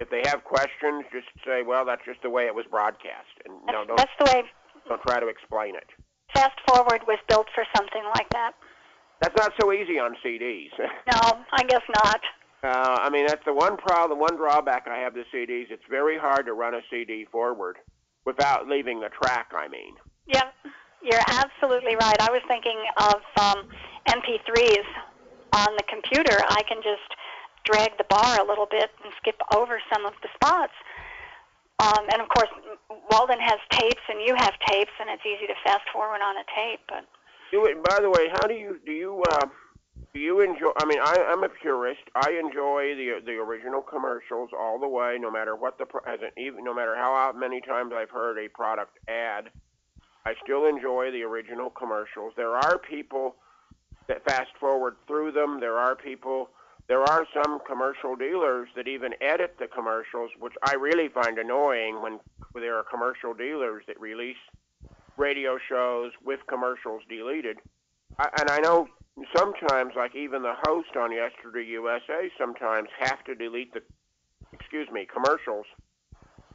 E: if they have questions, just say, well, that's just the way it was broadcast, and no, don't
C: that's the way
E: don't try to explain it.
C: Fast Forward was built for something like that.
E: That's not so easy on CDs.
C: No, I guess not.
E: Uh, I mean, that's the one problem, one drawback I have to CDs. It's very hard to run a CD forward without leaving the track. I mean,
C: Yep, you're absolutely right. I was thinking of um, MP3s on the computer. I can just drag the bar a little bit and skip over some of the spots. Um, and of course, Walden has tapes, and you have tapes, and it's easy to fast forward on a tape. But
E: do it. By the way, how do you do you uh, do you enjoy? I mean, I, I'm a purist. I enjoy the the original commercials all the way, no matter what the as an, even no matter how many times I've heard a product ad. I still enjoy the original commercials. There are people that fast forward through them. There are people. There are some commercial dealers that even edit the commercials, which I really find annoying when there are commercial dealers that release radio shows with commercials deleted. I, and I know sometimes, like even the host on Yesterday USA, sometimes have to delete the, excuse me, commercials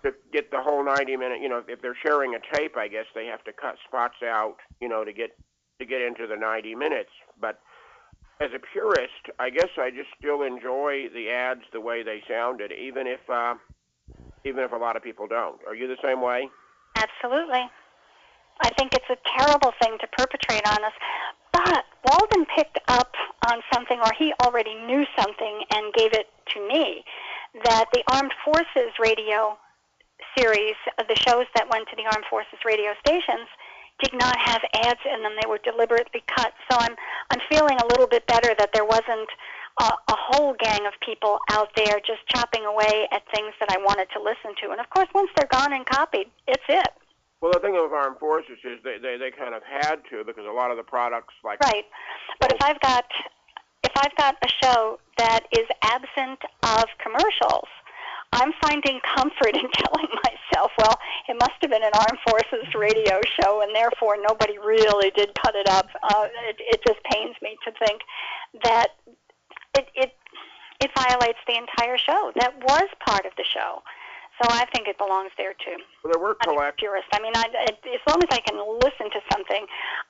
E: to get the whole 90 minute. You know, if they're sharing a tape, I guess they have to cut spots out. You know, to get to get into the 90 minutes. But as a purist, I guess I just still enjoy the ads the way they sounded, even if uh, even if a lot of people don't. Are you the same way?
C: absolutely, I think it's a terrible thing to perpetrate on us. But Walden picked up on something, or he already knew something and gave it to me, that the Armed Forces radio series, the shows that went to the Armed Forces radio stations, did not have ads in them. They were deliberately cut. So I'm I'm feeling a little bit better that there wasn't a, a whole gang of people out there just chopping away at things that I wanted to listen to. And of course, once they're gone and copied, it's it.
E: Well, the thing of armed forces is they, they they kind of had to because a lot of the products like
C: Right. But if I've got if I've got a show that is absent of commercials, I'm finding comfort in telling myself, well, it must have been an armed forces radio show, and therefore nobody really did cut it up. Uh, it, it just pains me to think that it it it violates the entire show. That was part of the show. So I think it belongs there too.
E: well, there were
C: I'm a
E: collect.
C: purist. I mean, I, as long as I can listen to something,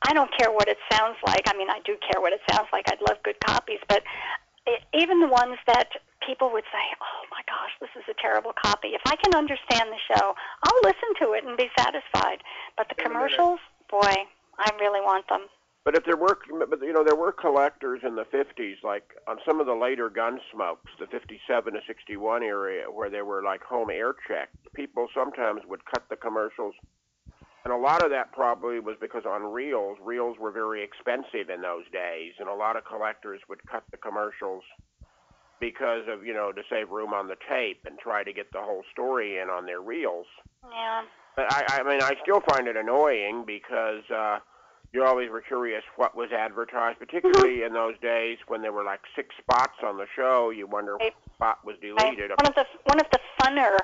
C: I don't care what it sounds like. I mean, I do care what it sounds like. I'd love good copies, but it, even the ones that people would say, "Oh my gosh, this is a terrible copy." If I can understand the show, I'll listen to it and be satisfied. But the
E: Wait a minute.
C: commercials, boy, I really want them.
E: But if there were, but you know, there were collectors in the 50s, like on some of the later Gunsmokes, the 57 to 61 area, where they were like home air checked. People sometimes would cut the commercials, and a lot of that probably was because on reels, reels were very expensive in those days, and a lot of collectors would cut the commercials because of you know to save room on the tape and try to get the whole story in on their reels.
C: Yeah.
E: But I, I mean, I still find it annoying because uh, you always were curious what was advertised, particularly in those days when there were like six spots on the show. You wonder spot was
C: Right.
E: deleted.
C: One of the one of the funner,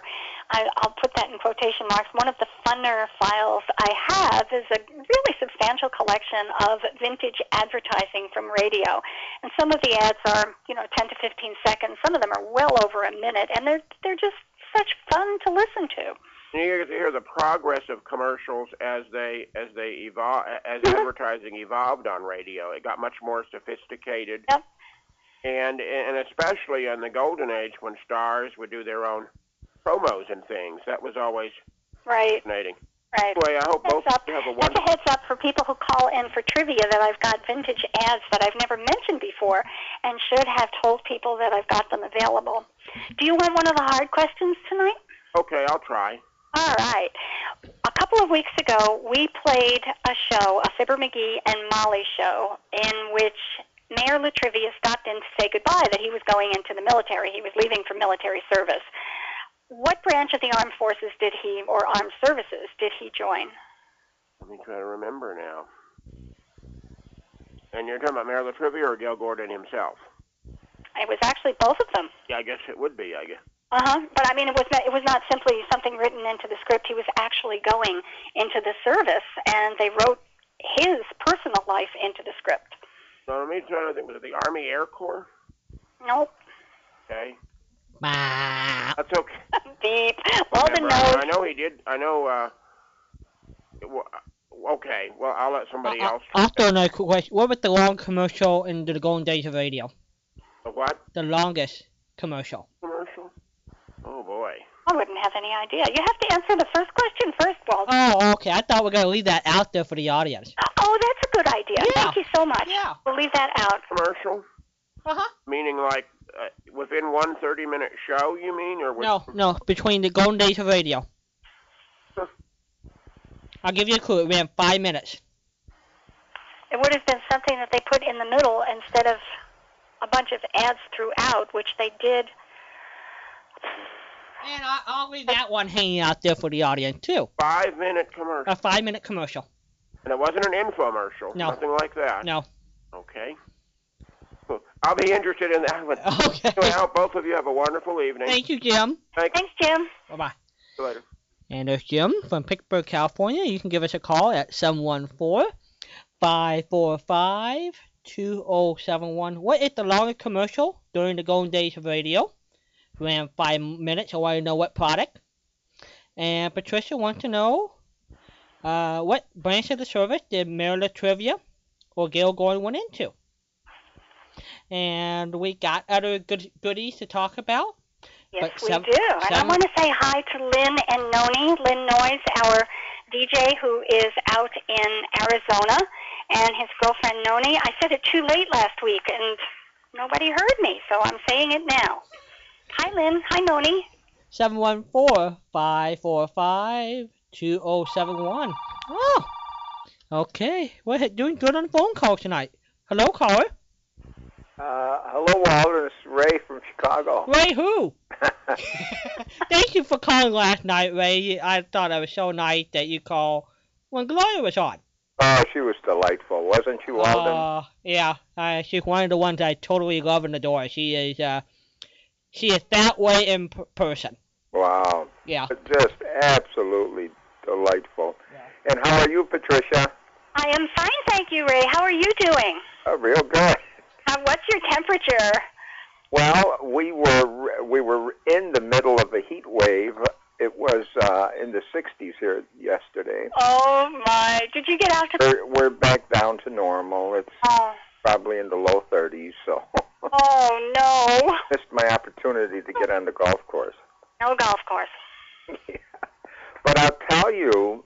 C: I, I'll put that in quotation marks. One of the funner files I have is a really substantial collection of vintage advertising from radio, and some of the ads are you know 10 to 15 seconds. Some of them are well over a minute, and they're they're just such fun to listen to.
E: And you get to hear the progress of commercials as they as they evolve as
C: Mhm.
E: advertising evolved on radio. It got much more sophisticated.
C: Yep.
E: And and especially in the golden age when stars would do their own promos and things, that was always
C: Right,
E: fascinating.
C: right.
E: Anyway, I hope both
C: Heads up.
E: have a
C: That's
E: wonderful.
C: a heads up for people who call in for trivia that I've got vintage ads that I've never mentioned before and should have told people that I've got them available. Do you want one of the hard questions tonight?
E: Okay, I'll try.
C: All right. A couple of weeks ago, we played a show, a Fibber McGee and Molly show, in which Mayor La Trivia stopped in to say goodbye, that he was going into the military. He was leaving for military service. What branch of the armed forces did he, or armed services, did he join?
E: Let me try to remember now. And you're talking about Mayor La Trivia or Gale Gordon himself?
C: It was actually both of them.
E: Yeah, I guess it would be. I guess.
C: Uh huh. But I mean, it was not, it was not simply something written into the script. He was actually going into the service, and they wrote his personal life into the script.
E: So let me try to think. Was it the Army Air Corps?
C: Nope.
E: Okay,
B: Bah.
E: that's okay.
C: Beep. Well, the
E: Remember, I,
C: nose.
E: I know he did. I know. uh it uh, Okay, well I'll let somebody
B: I-
E: else.
B: I- I'll throw another quick question. What was the long commercial in the golden days of radio?
E: The what
B: The longest commercial.
E: commercial? Oh boy.
C: I wouldn't have any idea. You have to answer the first question first, Walter.
B: Oh, okay. I thought we were gonna leave that out there for the audience.
C: Oh, that's a good idea.
B: Yeah.
C: Thank you so much.
B: Yeah.
C: We'll leave that out.
E: Commercial?
B: Uh huh.
E: Meaning like uh, within one 30-minute show? You mean, or with,
B: No, no. Between the golden days of radio. I'll give you a clue. It ran five minutes.
C: It would have been something that they put in the middle instead of a bunch of ads throughout, which they did.
B: And I, I'll leave that one hanging out there for the audience too.
E: Five-minute commercial.
B: A five-minute commercial.
E: And it wasn't an infomercial.
B: No.
E: Nothing like that.
B: No.
E: Okay. I'll be interested in that one.
B: Okay.
E: Anyway, I hope both of you have a wonderful evening.
B: Thank you, Jim.
E: Thank
C: Thanks, Jim.
B: Bye bye.
E: you later.
B: And there's Jim from Pittsburgh, California. You can give us a call at 714 545 2071. What is the longest commercial during the golden days of radio? Ran five minutes. I want to know what product. And Patricia wants to know uh, what branch of the service did Mayor La Trivia or Gale Gordon went into? And we got other good, goodies to talk about.
C: Yes, we
B: some-
C: do. And I want to say hi to Lynn and Noni. Lynn Noyes, our DJ who is out in Arizona, and his girlfriend Noni. I said it too late last week, and nobody heard me, so I'm saying it now. Hi, Lynn. Hi, Noni.
B: 714-545-2071. Oh, okay. We're doing good on the phone call tonight. Hello, caller.
F: Uh, hello, Walter. It's Ray from Chicago.
B: Ray who? Thank you for calling last night, Ray. I thought it was so nice that you called when Gloria was on.
F: oh, she was delightful, wasn't she, Walden?
B: Uh, yeah, uh, she's one of the ones I totally love and adore. She is, uh, she is that way in p- person.
F: wow.
B: Yeah.
F: Just absolutely delightful.
B: Yeah.
F: And how are you, Patricia?
C: I am fine, thank you, Ray. How are you doing?
F: Oh, real good.
C: Uh, what's your temperature?
F: Well, we were we were in the middle of a heat wave. It was uh, in the 60s here yesterday.
C: Oh my! Did you get out to?
F: We're, we're back down to normal. It's
C: Oh,
F: probably in the low 30s, so
C: oh no!
F: missed my opportunity to get on the golf course.
C: No golf course.
F: I'll tell you,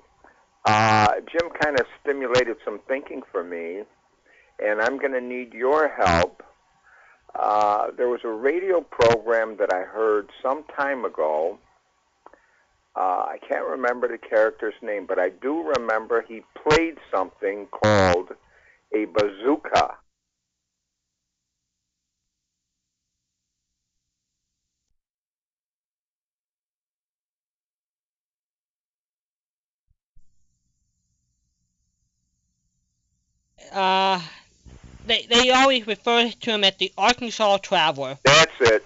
F: uh, Jim kind of stimulated some thinking for me, and I'm going to need your help. Uh, there was a radio program that I heard some time ago. Uh, I can't remember the character's name, but I do remember he played something called a bazooka.
B: Uh, they they always refer to him as the Arkansas Traveler,
F: That's it.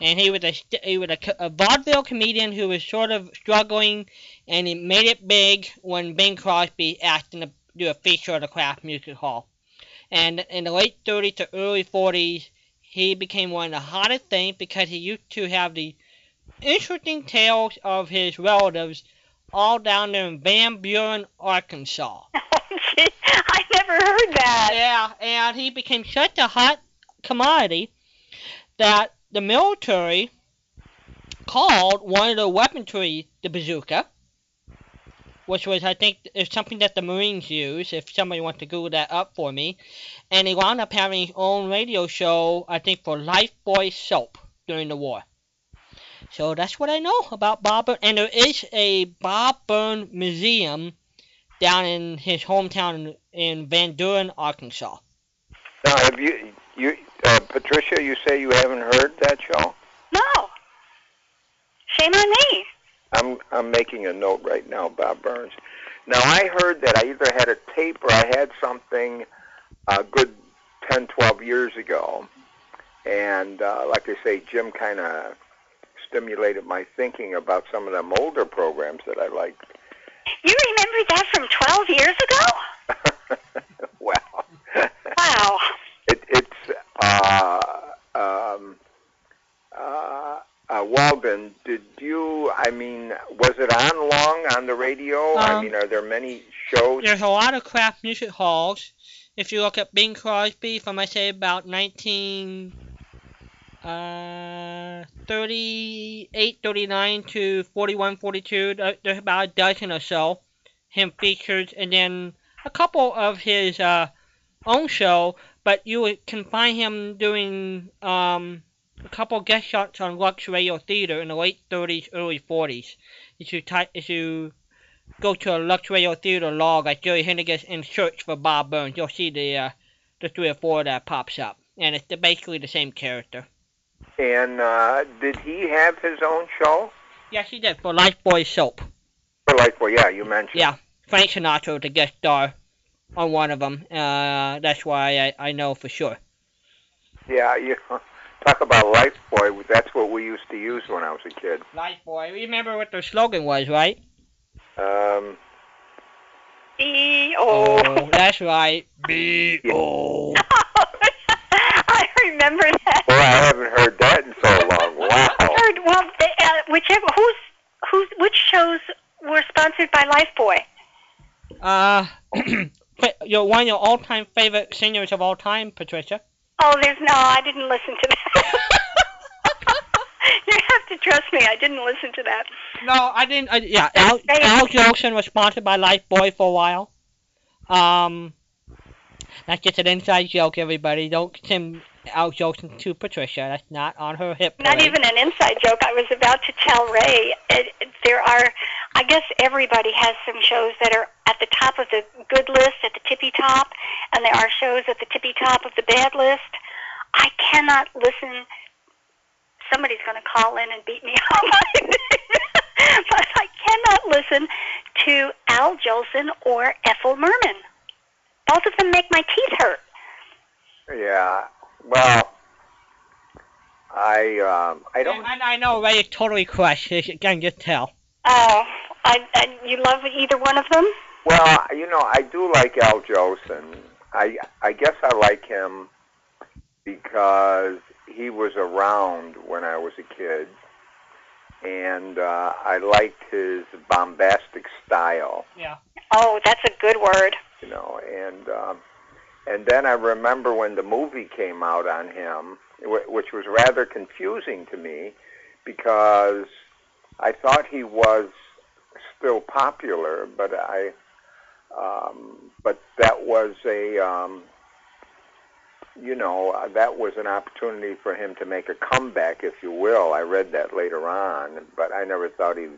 B: and he was a he was a, a vaudeville comedian who was sort of struggling, and he made it big when Bing Crosby asked him to do a feature at the Kraft Music Hall, and in the late 30s to early 40s, he became one of the hottest things because he used to have the interesting tales of his relatives all down there in Van Buren, Arkansas.
C: Gee, I never heard that.
B: Yeah, and he became such a hot commodity that the military called one of the weaponry the bazooka, which was, I think, is something that the Marines use, if somebody wants to Google that up for me. And he wound up having his own radio show, I think, for Lifebuoy Soap during the war. So that's what I know about Bob Burns. And there is a Bob Burns Museum down in his hometown in Van Buren, Arkansas.
F: Now, have you, you, uh, Patricia? You say you haven't heard that show?
C: No. Shame on me.
F: I'm I'm making a note right now, Bob Burns. Now I heard that I either had a tape or I had something a good 10, 12 years ago, and uh, like I say, Jim kind of stimulated my thinking about some of them older programs that I liked.
C: You remember that from 12 years ago?
F: well,
C: Wow.
F: it, it's uh, um, uh, uh, Walden. Did you? I mean, was it on long on the radio? I
B: Um,
F: mean, are there many shows?
B: There's a lot of Kraft Music Halls. If you look at Bing Crosby from I say about 19 uh 38, 39 to 41, 42, there's about a dozen or so him featured, and then a couple of his uh own show. But you can find him doing um a couple guest shots on Lux Radio Theater in the late 30s, early 40s. If you type, if you go to a Lux Radio Theater log like Jerry Haendiges and search for Bob Burns, you'll see the uh, the three or four that pops up, and it's basically the same character.
F: And uh, did he have his own show?
B: Yes, he did for Lifebuoy Soap.
F: For well, yeah, you mentioned.
B: Yeah, Frank Sinatra was the guest star on one of them. Uh, that's why I, I know for sure.
F: Yeah, you talk about Life Boy. That's what we used to use when I was a kid.
B: Lifebuoy. Remember what their slogan was, right?
F: Um,
C: B O.
B: Oh, that's right. B O.
C: I remember that.
F: well, I haven't heard that in so long. Wow.
C: Heard, well, they, uh, whichever who's who's which shows were sponsored by Lifebuoy?
B: Uh, you're one of your all-time favorite singers of all time, Patricia.
C: Oh, there's no. I didn't listen to that. you have to trust me. I didn't listen to that.
B: No, I didn't. I, yeah, Al. Al Jolson was sponsored by Lifebuoy for a while. Um, that's just an inside joke, everybody. Don't send Al Jolson to Patricia. That's not on her hip.
C: Not
B: parade.
C: even an inside joke. I was about to tell Ray. It, it- there are, I guess everybody has some shows that are at the top of the good list, at the tippy top, and there are shows at the tippy top of the bad list. I cannot listen somebody's going to call in and beat me up. but I cannot listen to Al Jolson or Ethel Merman. Both of them make my teeth hurt.
F: Yeah. Well, I um, I don't.
B: And I know Ray is totally crushed. You can just tell.
C: Oh, I, I you love either one of them?
F: Well, you know, I do like Al Jolson. I I guess I like him because he was around when I was a kid, and uh, I liked his bombastic style.
B: Yeah.
C: Oh, that's a good word.
F: You know, and um, and then I remember when the movie came out on him, which was rather confusing to me because I thought he was still popular, but I um, but that was a um, you know that was an opportunity for him to make a comeback, if you will. I read that later on, but I never thought he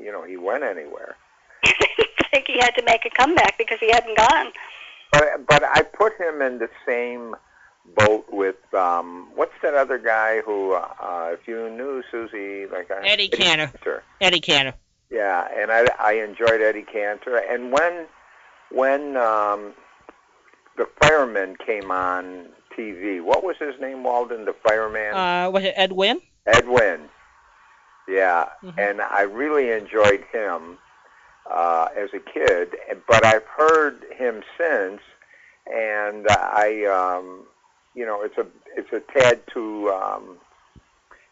F: you know he went anywhere.
C: I think he had to make a comeback because he hadn't gone.
F: But but I put him in the same boat with um what's that other guy who uh if you knew Susie like I,
B: Eddie Cantor.
F: Cantor.
B: Eddie Cantor.
F: Yeah, and I I enjoyed Eddie Cantor and when when um the fireman came on TV, what was his name, Walden, the fireman?
B: Uh, was it Ed Wynn?
F: Edwin. Yeah,
B: Mhm.
F: and I really enjoyed him uh, as a kid, but I've heard him since, and I, um, you know, it's a it's a tad too, um,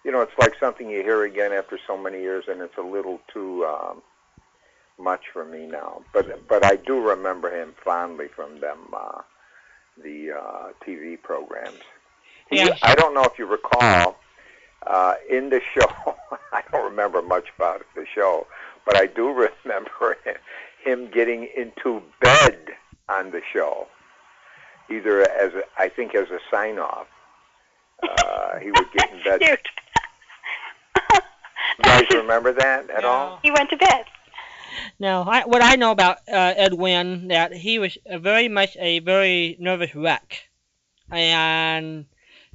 F: you know, it's like something you hear again after so many years, and it's a little too um, much for me now. But but I do remember him fondly from them, uh, the uh, TV programs. He-
B: Yeah.
F: I don't know if you recall uh, in the show. I don't remember much about the show, but I do remember him getting into bed on the show, either as a, I think as a sign off. Uh, he would get in bed.
C: Cute.
F: You guys remember that at all?
C: he went to bed.
B: No, I, what I know about uh, Ed Wynn that he was a very much a very nervous wreck, and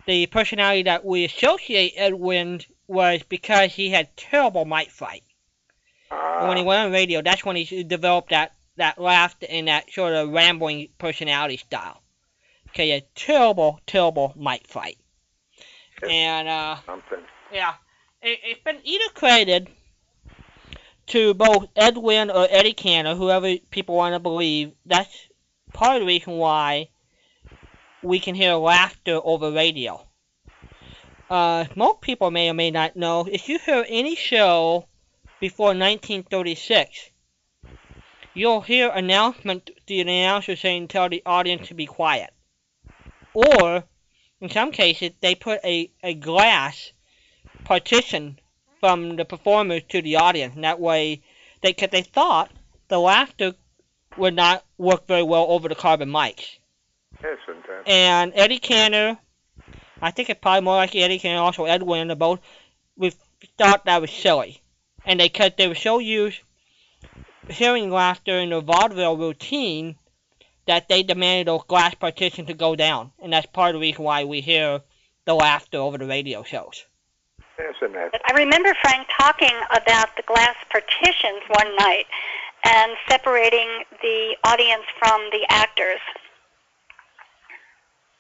B: the personality that we associate Ed Wynn was because he had terrible mic fight. And when he
F: Uh,
B: went on radio, that's when he developed that that laugh and that sort of rambling personality style. Okay, a terrible, terrible mic fight. And uh,
F: something.
B: yeah, it, it's been either credited to both Ed Wynn or Eddie Cantor, whoever people want to believe. That's part of the reason why we can hear laughter over radio. Uh, most people may or may not know if you hear any show before 1936, you'll hear announcement the announcer saying tell the audience to be quiet. Or in some cases they put a, a glass partition from the performers to the audience, and that way they cause they thought the laughter would not work very well over the carbon mics.
F: Isn't?
B: And Eddie Cantor, I think it's probably more like Eddie Cantor, also Ed Wynn, they both we thought that was silly, and they cause they were so used hearing laughter in their vaudeville routine that they demanded those glass partitions to go down, and that's part of the reason why we hear the laughter over the radio shows.
F: Isn't that?
C: But I remember Frank talking about the glass partitions one night and separating the audience from the actors.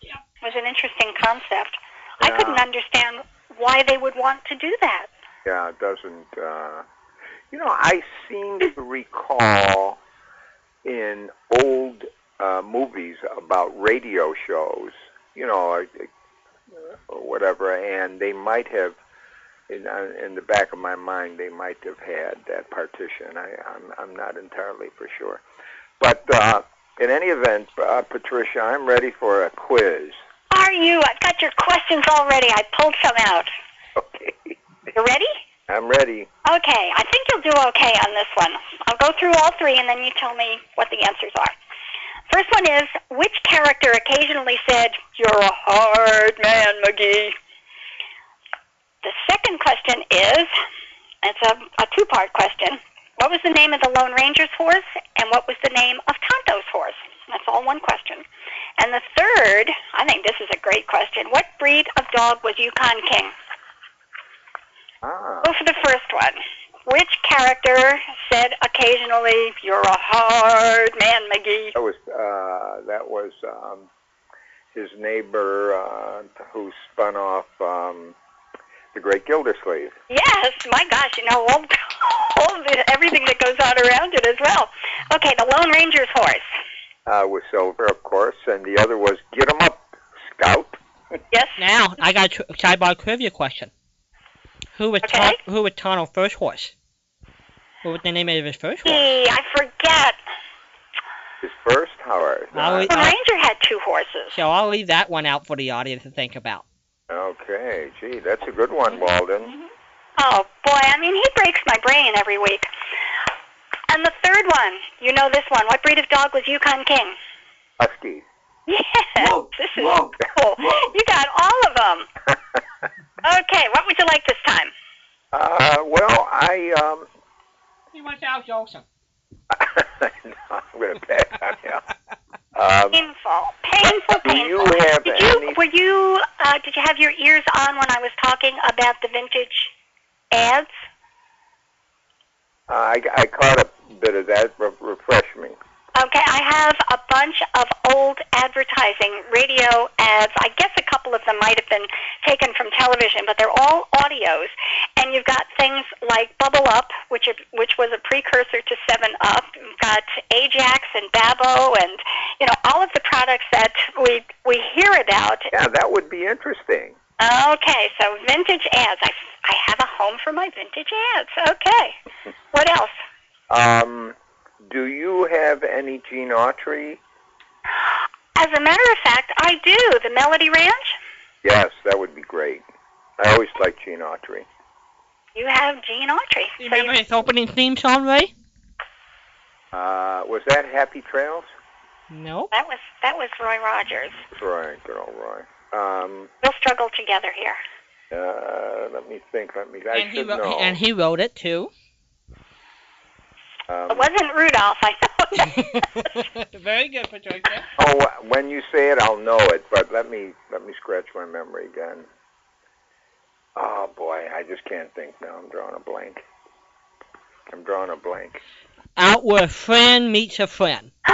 B: Yeah.
C: It was an interesting concept. I couldn't understand why they would want to do that.
F: Yeah, it doesn't. Uh, you know, I seem to recall in old uh, movies about radio shows, you know, or whatever, and they might have, in, uh, in the back of my mind, they might have had that partition. I, I'm, I'm not entirely for sure. But uh, in any event, uh, Patricia, I'm ready for a quiz.
C: Are you? I've got your questions already. I pulled some out.
F: Okay,
C: You ready?
F: I'm ready.
C: Okay, I think you'll do okay on this one. I'll go through all three and then you tell me what the answers are. First one is which character occasionally said, You're a hard man, McGee? The second question is it's a, a two part question. What was the name of the Lone Ranger's horse and what was the name of Tonto's horse? That's all one question. And the third, I think this is a great question. What breed of dog was Yukon King?
F: Ah.
C: Go for the first one. Which character said occasionally, "You're a hard man, McGee"?
F: That was uh, that was um, his neighbor uh, who spun off um, the Great Gildersleeve.
C: Yes, my gosh, you know all, all the, everything that goes on around it as well. Okay, the Lone Ranger's horse.
F: Uh, was Silver, of course, and the other was Get 'em Up, Scout.
C: Yes.
B: Now, I got a tr- sidebar trivia question. Who was
C: Okay.
B: Ton- who was Tonto's first horse? What was the name of his first horse?
C: Gee, I forget.
F: His first horse.
B: I
C: The Ranger had two horses.
B: So I'll leave that one out for the audience to think about.
F: Okay, gee, that's a good one, Walden.
C: Oh boy, I mean he breaks my brain every week. And the third one, you know this one. What breed of dog was Yukon King?
F: Husky.
C: Yes, this is cool. You got all of them. Okay, what would you like this time?
F: uh, well, I um,
B: He wants Al Jolson.
F: no, I'm gonna pass on him. Um,
C: Painful, painful,
F: Do
C: painful.
F: you have
C: did you
F: any-
C: were you uh, did you have your ears on when I was talking about the vintage ads?
F: I, I caught a bit of that. Re- refresh me.
C: Okay, I have a bunch of old advertising radio ads. I guess a couple of them might have been taken from television, but they're all audios. And you've got things like Bubble Up, which are, which was a precursor to Seven Up. You've got Ajax and Bab-O, and you know all of the products that we we hear about.
F: Yeah, that would be interesting.
C: Okay, so vintage ads. I I have a home for my vintage ads. Okay, what else?
F: Um, do you have any Gene Autry?
C: As a matter of fact, I do. The Melody Ranch.
F: Yes, that would be great. I always liked Gene Autry.
C: You have Gene Autry.
B: You
C: So
B: remember his opening theme song, Ray?
F: Uh, was that Happy Trails?
B: No.
C: that was that was Roy Rogers.
F: That's right, good old Roy. Um,
C: We'll struggle together here.
F: uh, let me think. Let me. I
B: and he wrote,
F: know.
B: and he wrote it too.
F: Um,
C: It wasn't Rudolph, I know.
B: Very good, Patricia.
F: oh, when you say it, I'll know it. But let me let me scratch my memory again. Oh boy, I just can't think now. I'm drawing a blank. I'm drawing a blank.
B: Out where a friend meets a friend.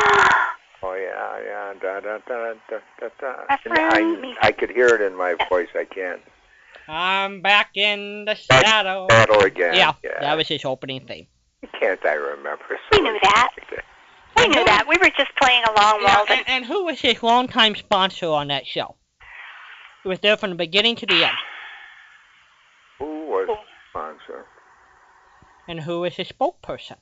F: Oh yeah, yeah, da da da da da da.
C: A
F: And
C: friend
F: I
C: meets-
F: I could hear it in my voice. I can't.
B: I'm back in the
F: Back-
B: shadow.
F: Battle again.
B: Yeah,
F: yeah.
B: that was his opening theme.
F: Can't I remember?
C: We knew that. we knew that. We were just playing along,
B: Yeah,
C: Walden.
B: and, and who was his longtime sponsor on that show? He was there from the beginning to the end.
F: Who was the sponsor?
B: And who was his spokesperson?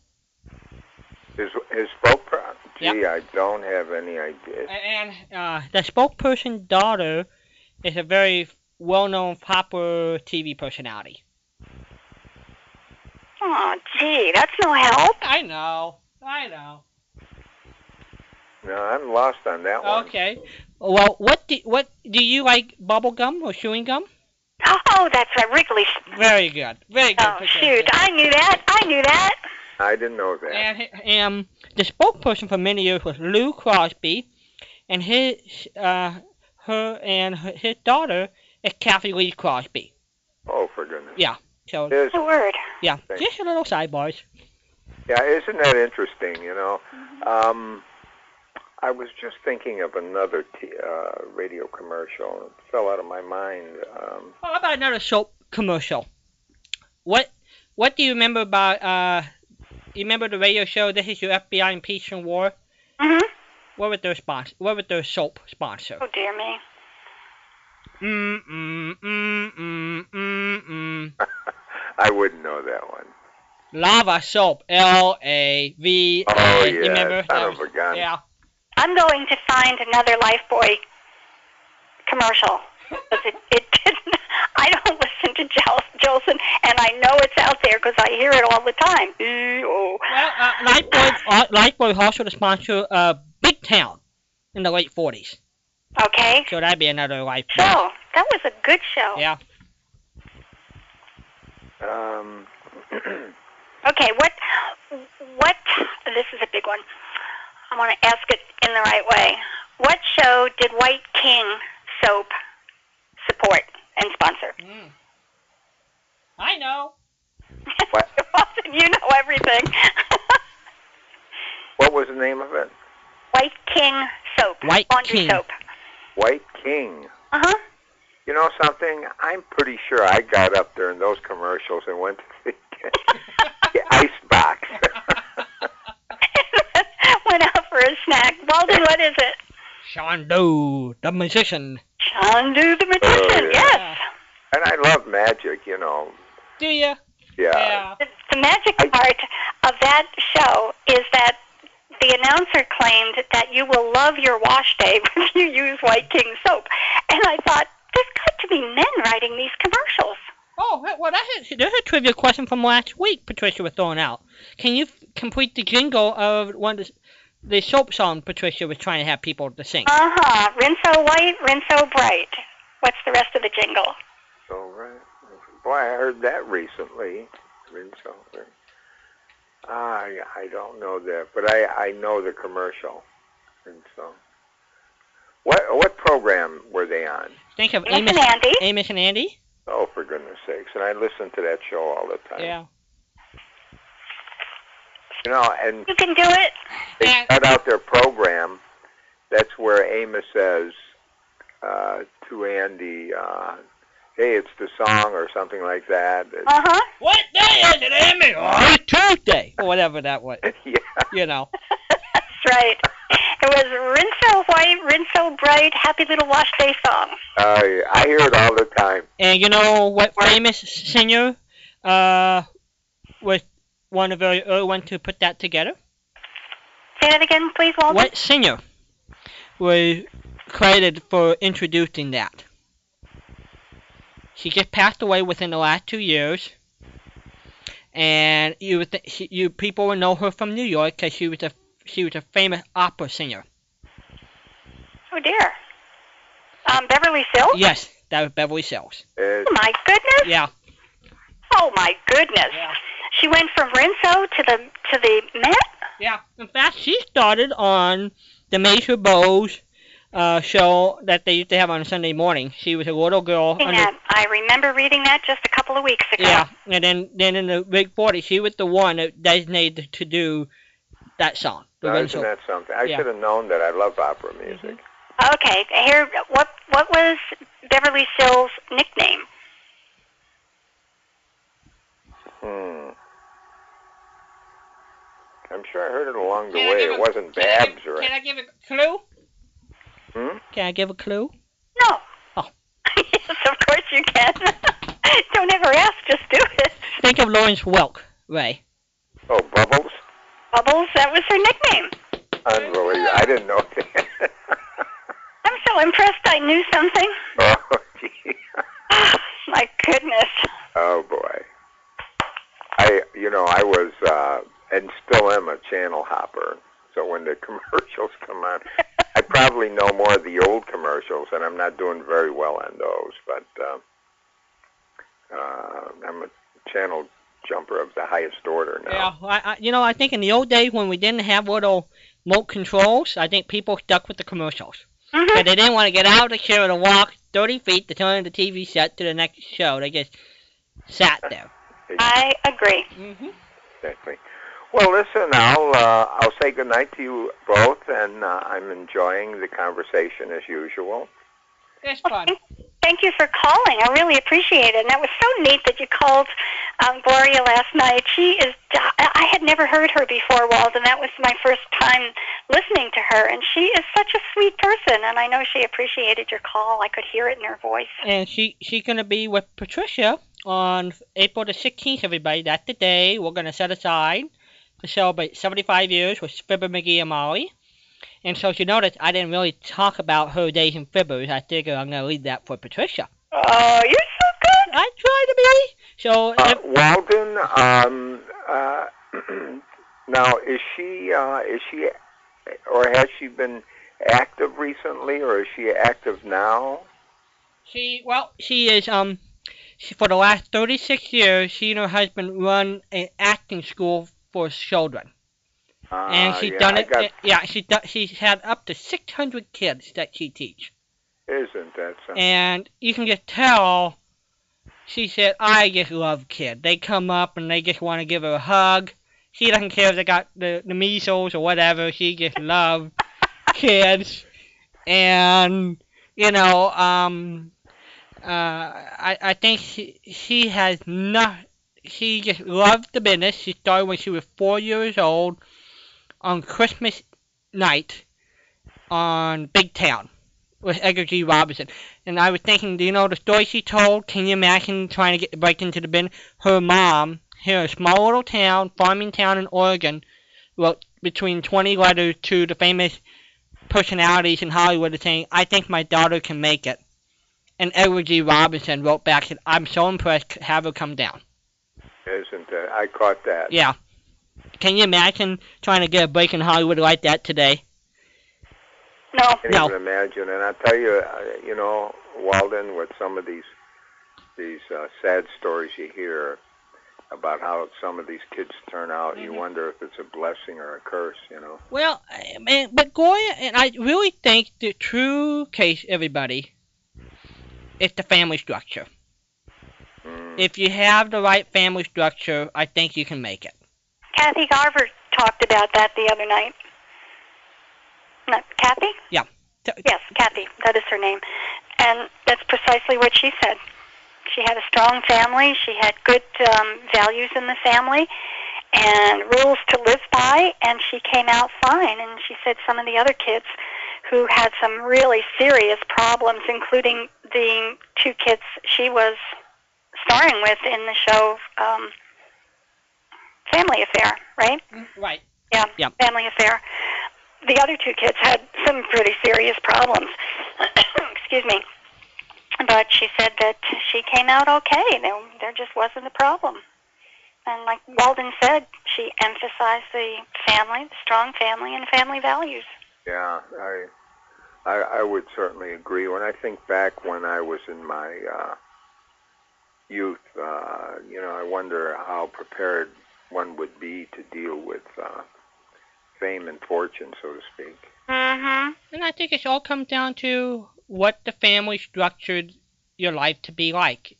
F: His his spokesperson. Gee,
B: Yep.
F: I don't have any idea.
B: And uh, the spokesperson's daughter is a very well-known popular TV personality.
C: Oh, gee, that's no help.
B: I know. I know.
F: No, I'm lost on that one.
B: Okay. Well, what do what do you like? Bubble gum or chewing gum?
C: Oh, that's right, Wrigley's.
B: Very good. Very good.
C: Oh,
B: Patricia.
C: shoot, I knew that. I knew that.
F: I didn't know that.
B: And hi- um, the spokesperson for many years was Lou Crosby, and his uh, her and her, his daughter is Cathy Lee Crosby.
F: Oh, for goodness.
B: Yeah. So
F: Is,
C: The word.
B: yeah,
F: Thank
B: just a little sidebars.
F: yeah, isn't that interesting? You know,
C: Mm-hmm.
F: um, I was just thinking of another t- uh, radio commercial. It fell out of my mind. Um,
B: Well, how about another soap commercial? What What do you remember about? Uh, you remember the radio show? This is your FBI in peace and war.
C: hmm
B: What was their sponsor? What was their soap sponsor?
C: Oh, dear me.
B: Mm mm mm mm mm mm.
F: I wouldn't know that one.
B: Lava soap. L A V A.
F: Oh
B: You
F: yeah,
B: remember?
F: son of a gun.
B: Yeah.
C: I'm going to find another Lifebuoy commercial. 'Cause it, it didn't. I don't listen to Jol- Jolson, and I know it's out there because I hear it all the time. E-O.
B: Well, uh, Lifebuoy, uh, Lifebuoy also the sponsor uh, Big Town in the late 40s.
C: Okay.
B: So that'd be another Lifebuoy.
C: So that was a good show.
B: Yeah.
F: Um,
C: Okay. What? What? This is a big one. I want to ask it in the right way. What show did White King soap support and sponsor?
B: Mm. I know. What?
C: you know everything.
F: What was the name of it?
C: White King soap.
B: White
C: laundry
B: King.
C: soap.
F: White King.
C: Uh huh.
F: You know something? I'm pretty sure I got up during those commercials and went to the, the ice box.
C: Went out for a snack. Walden, what is it?
B: Shondo, the musician.
C: Chandu the magician.
F: Oh, yeah.
C: Yes.
F: and I love magic, you know.
B: Do ya?
F: Yeah.
C: The, the magic
F: I-
C: part of that show is that the announcer claimed that you will love your wash day when you use White King soap. And I thought, there's got to be men writing these commercials.
B: Oh, well, that is, there's a trivia question from last week Patricia was throwing out. Can you f- complete the jingle of one of the, the soap song Patricia was trying to have people to sing?
C: Uh huh. Rinso white, rinso bright. What's the rest of the jingle?
F: So right. Boy, I heard that recently. Rinse over. I I don't know that, but I I know the commercial. And so, what what program were they on?
B: Think of
C: Amos
B: Amos,
C: and Andy.
B: Amos and Andy?
F: Oh, for goodness sakes! And I listen to that show all the time.
B: Yeah.
F: You know, and
C: You can do it.
F: they
B: And-
F: cut out their program. That's where Amos says uh, to Andy, uh, "Hey, it's the song" or something like that.
C: Uh huh.
B: What day is it, Amy? Oh, Tuesday. Or whatever that was.
F: yeah.
B: You know.
C: That's right. It was Rinso White, Rinso Bright, Happy Little Wash Day song.
F: I I hear it all the time.
B: And you know what famous singer uh, was one of the early ones to put that together?
C: Say that again, please, Walter.
B: What singer was credited for introducing that? She just passed away within the last two years, and you would th- she, you people would know her from New York because she was a she was a famous opera singer.
C: Oh dear. Um, Beverly Sills.
B: Yes, that was Beverly Sills.
F: Uh,
C: Oh my goodness.
B: Yeah,
C: Oh my goodness.
B: Yeah.
C: She went from Rinso to the to the Met.
B: yeah. In fact, she started on the Major Bowes uh, show that they used to have on Sunday morning. She was a little girl. Under-
C: that. I remember reading that just a couple of weeks ago.
B: Yeah, and then then in the Big Forty, she was the one that designated to do that song. The
F: now,
B: Renzo.
F: isn't that something? I
B: Yeah.
F: should have known that. I love opera music.
C: Okay. Here, what what was Beverly Sills' nickname?
F: Hmm. I'm sure I heard it along the
B: Can I
F: way.
B: give
F: It
B: a-
F: wasn't
B: can give-
F: Babs or
B: Can I give a clue?
F: hmm?
B: Can I give a clue?
C: No.
B: Oh.
C: yes, of course you can. Don't ever ask, just do it.
B: Think of Lawrence Welk, Ray.
F: Oh, Bubbles.
C: Bubbles, that was her nickname.
F: Unbelievable. I didn't know that.
C: I'm so impressed I knew something.
F: oh, gee.
C: My goodness.
F: Oh boy. I you know I was uh, and still am a channel hopper. So when the commercials come on, I probably know more of the old commercials, and I'm not doing very well on those. But uh, uh, I'm a channel jumper of the highest order now.
B: Yeah, I, I, you know, I think in the old days when we didn't have little remote controls, I think people stuck with the commercials. But they didn't want to get out of the chair and walk 30 feet to turn the TV set to the next show. They just sat there.
C: I agree.
B: Mm-hmm.
F: Exactly. Well, listen, I'll uh, I'll say goodnight to you both, and uh, I'm enjoying the conversation as usual.
B: It's
C: Well,
B: fun.
C: Thank, you for calling. I really appreciate it. And that was so neat that you called um, Gloria last night. She is, I had never heard her before, Walden. That was my first time listening to her. And she is such a sweet person. And I know she appreciated your call. I could hear it in her voice.
B: And she she's gonna be with Patricia on April the 16th. Everybody, that's the day we're gonna set aside to celebrate 75 years with Fibber McGee and Molly. And so you notice I didn't really talk about her days in Fibbers. I figure I'm gonna leave that for Patricia.
C: Oh, you're so good.
B: I try to be. So
F: Uh,
B: if-
F: Walden, um, uh, now is she uh, is she or has she been active recently, or is she active now?
B: She well, she is um, she, for the last 36 years, she and her husband run an acting school for children,
F: Uh,
B: and she's
F: yeah,
B: done it.
F: got-
B: yeah, she's done, she's had up to 600 kids that she teach,
F: Isn't that something?
B: and you can just tell. She said, "I just love kids. They come up and they just want to give her a hug, She doesn't care if they got the, the measles or whatever. She just loves kids. And, you know, um, uh, I, I think she, she has not, she just loves the business. She started when she was four years old on Christmas night on Big Town with Edward G. Robinson. And I was thinking, do you know the story she told? Can you imagine trying to get break into the bin? Her mom, here in a small little town, farming town in Oregon, wrote between 20 letters to the famous personalities in Hollywood saying, I think my daughter can make it. And Edward G. Robinson wrote back, said, I'm so impressed, have her come down.
F: Isn't it? I caught that.
B: Yeah. Can you imagine trying to get a break in Hollywood like that today?
C: No.
F: can't
B: No.
F: even imagine. And I tell you, uh, you know, Walden, with some of these these uh, sad stories you hear about how some of these kids turn out, you
B: Mhm.
F: wonder if it's a blessing or a curse. You know.
B: Well, I mean, but Goya, and I really think the true case, everybody, is the family structure.
F: Mm.
B: If you have the right family structure, I think you can make it.
C: Kathy Garver talked about that the other night. Not Kathy?
B: T-
C: Yes, Kathy. That is her name. And that's precisely what she said. She had a strong family. She had good um, values in the family and rules to live by, and she came out fine. And she said some of the other kids who had some really serious problems, including the two kids she was starring with in the show um, Family Affair, right?
B: Right.
C: Yeah,
B: Yeah.
C: family affair. The other two kids had some pretty serious problems. Excuse me. But she said that she came out okay. There, there just wasn't a problem. And like Walden said, she emphasized the family, the strong family, and family values.
F: Yeah, I, I I would certainly agree. When I think back when I was in my uh, youth, uh, you know, I wonder how prepared one would be to deal with uh, fame and fortune, so to speak.
C: Mm-hmm.
B: And I think it all comes down to what the family structured your life to be like.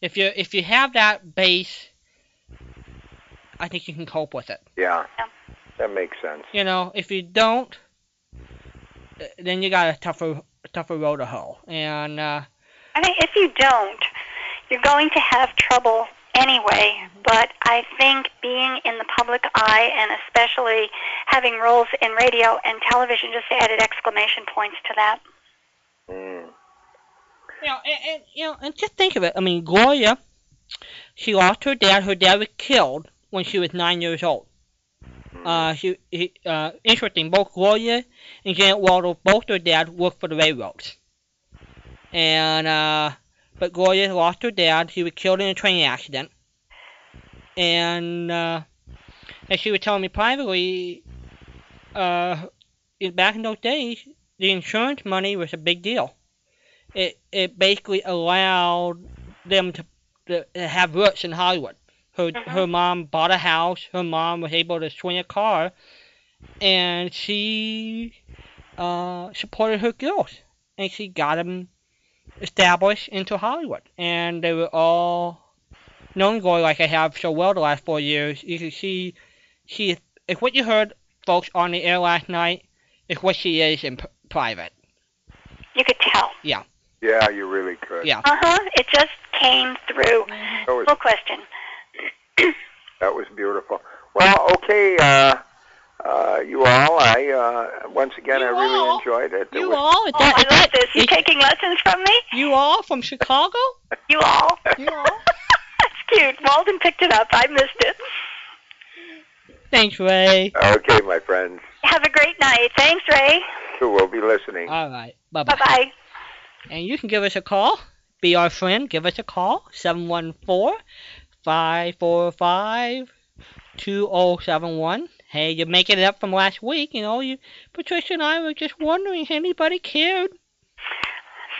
B: If you if you have that base, I think you can cope with it.
F: Yeah,
C: Yeah.
F: that makes sense.
B: You know, if you don't, then you got a tougher tougher road to hoe. And uh,
C: I mean, if you don't, you're going to have trouble anyway. But I think being in the public eye and especially having roles in radio and television just added exclamation points to that.
F: Mm.
B: you know, and, and you know, and just think of it. I mean, Gloria, she lost her dad. Her dad was killed when she was nine years old.
F: Mm.
B: Uh, she, he, uh, interesting. Both Gloria and Janet Waldo, both their dad worked for the railroads. And uh, but Gloria lost her dad. He was killed in a train accident. And uh, as she was telling me privately, uh, back in those days, the insurance money was a big deal. It it basically allowed them to, to have roots in Hollywood. Her
C: Mhm.
B: her mom bought a house. Her mom was able to swing a car, and she uh, supported her girls, and she got them established into Hollywood, and they were all known Glory like I have so well the last four years. You can see she if what you heard, folks, on the air last night is what she is in p- private.
C: You could tell.
F: Yeah, Yeah, you really could.
B: Yeah.
C: Uh huh. It just came through.
F: That was
C: No question.
F: that was beautiful. Well, okay, uh, uh, you all. I uh, once again,
B: You
F: I really
B: all?
F: enjoyed it. It
B: You
F: was-
B: all, is
C: Oh, I
B: is
C: love this. You
B: is-
C: taking lessons from me?
B: you all from Chicago?
C: You all?
B: You all?
C: That's cute. Walden picked it up. I missed it.
B: Thanks, Ray.
F: Okay, my friends.
C: Have a great night. Thanks, Ray.
F: Who will be listening?
B: All right. Bye bye.
C: Bye bye.
B: And you can give us a call. Be our friend. Give us a call. 714 545 2071. Hey, you're making it up from last week. You know, you Patricia and I were just wondering if anybody cared.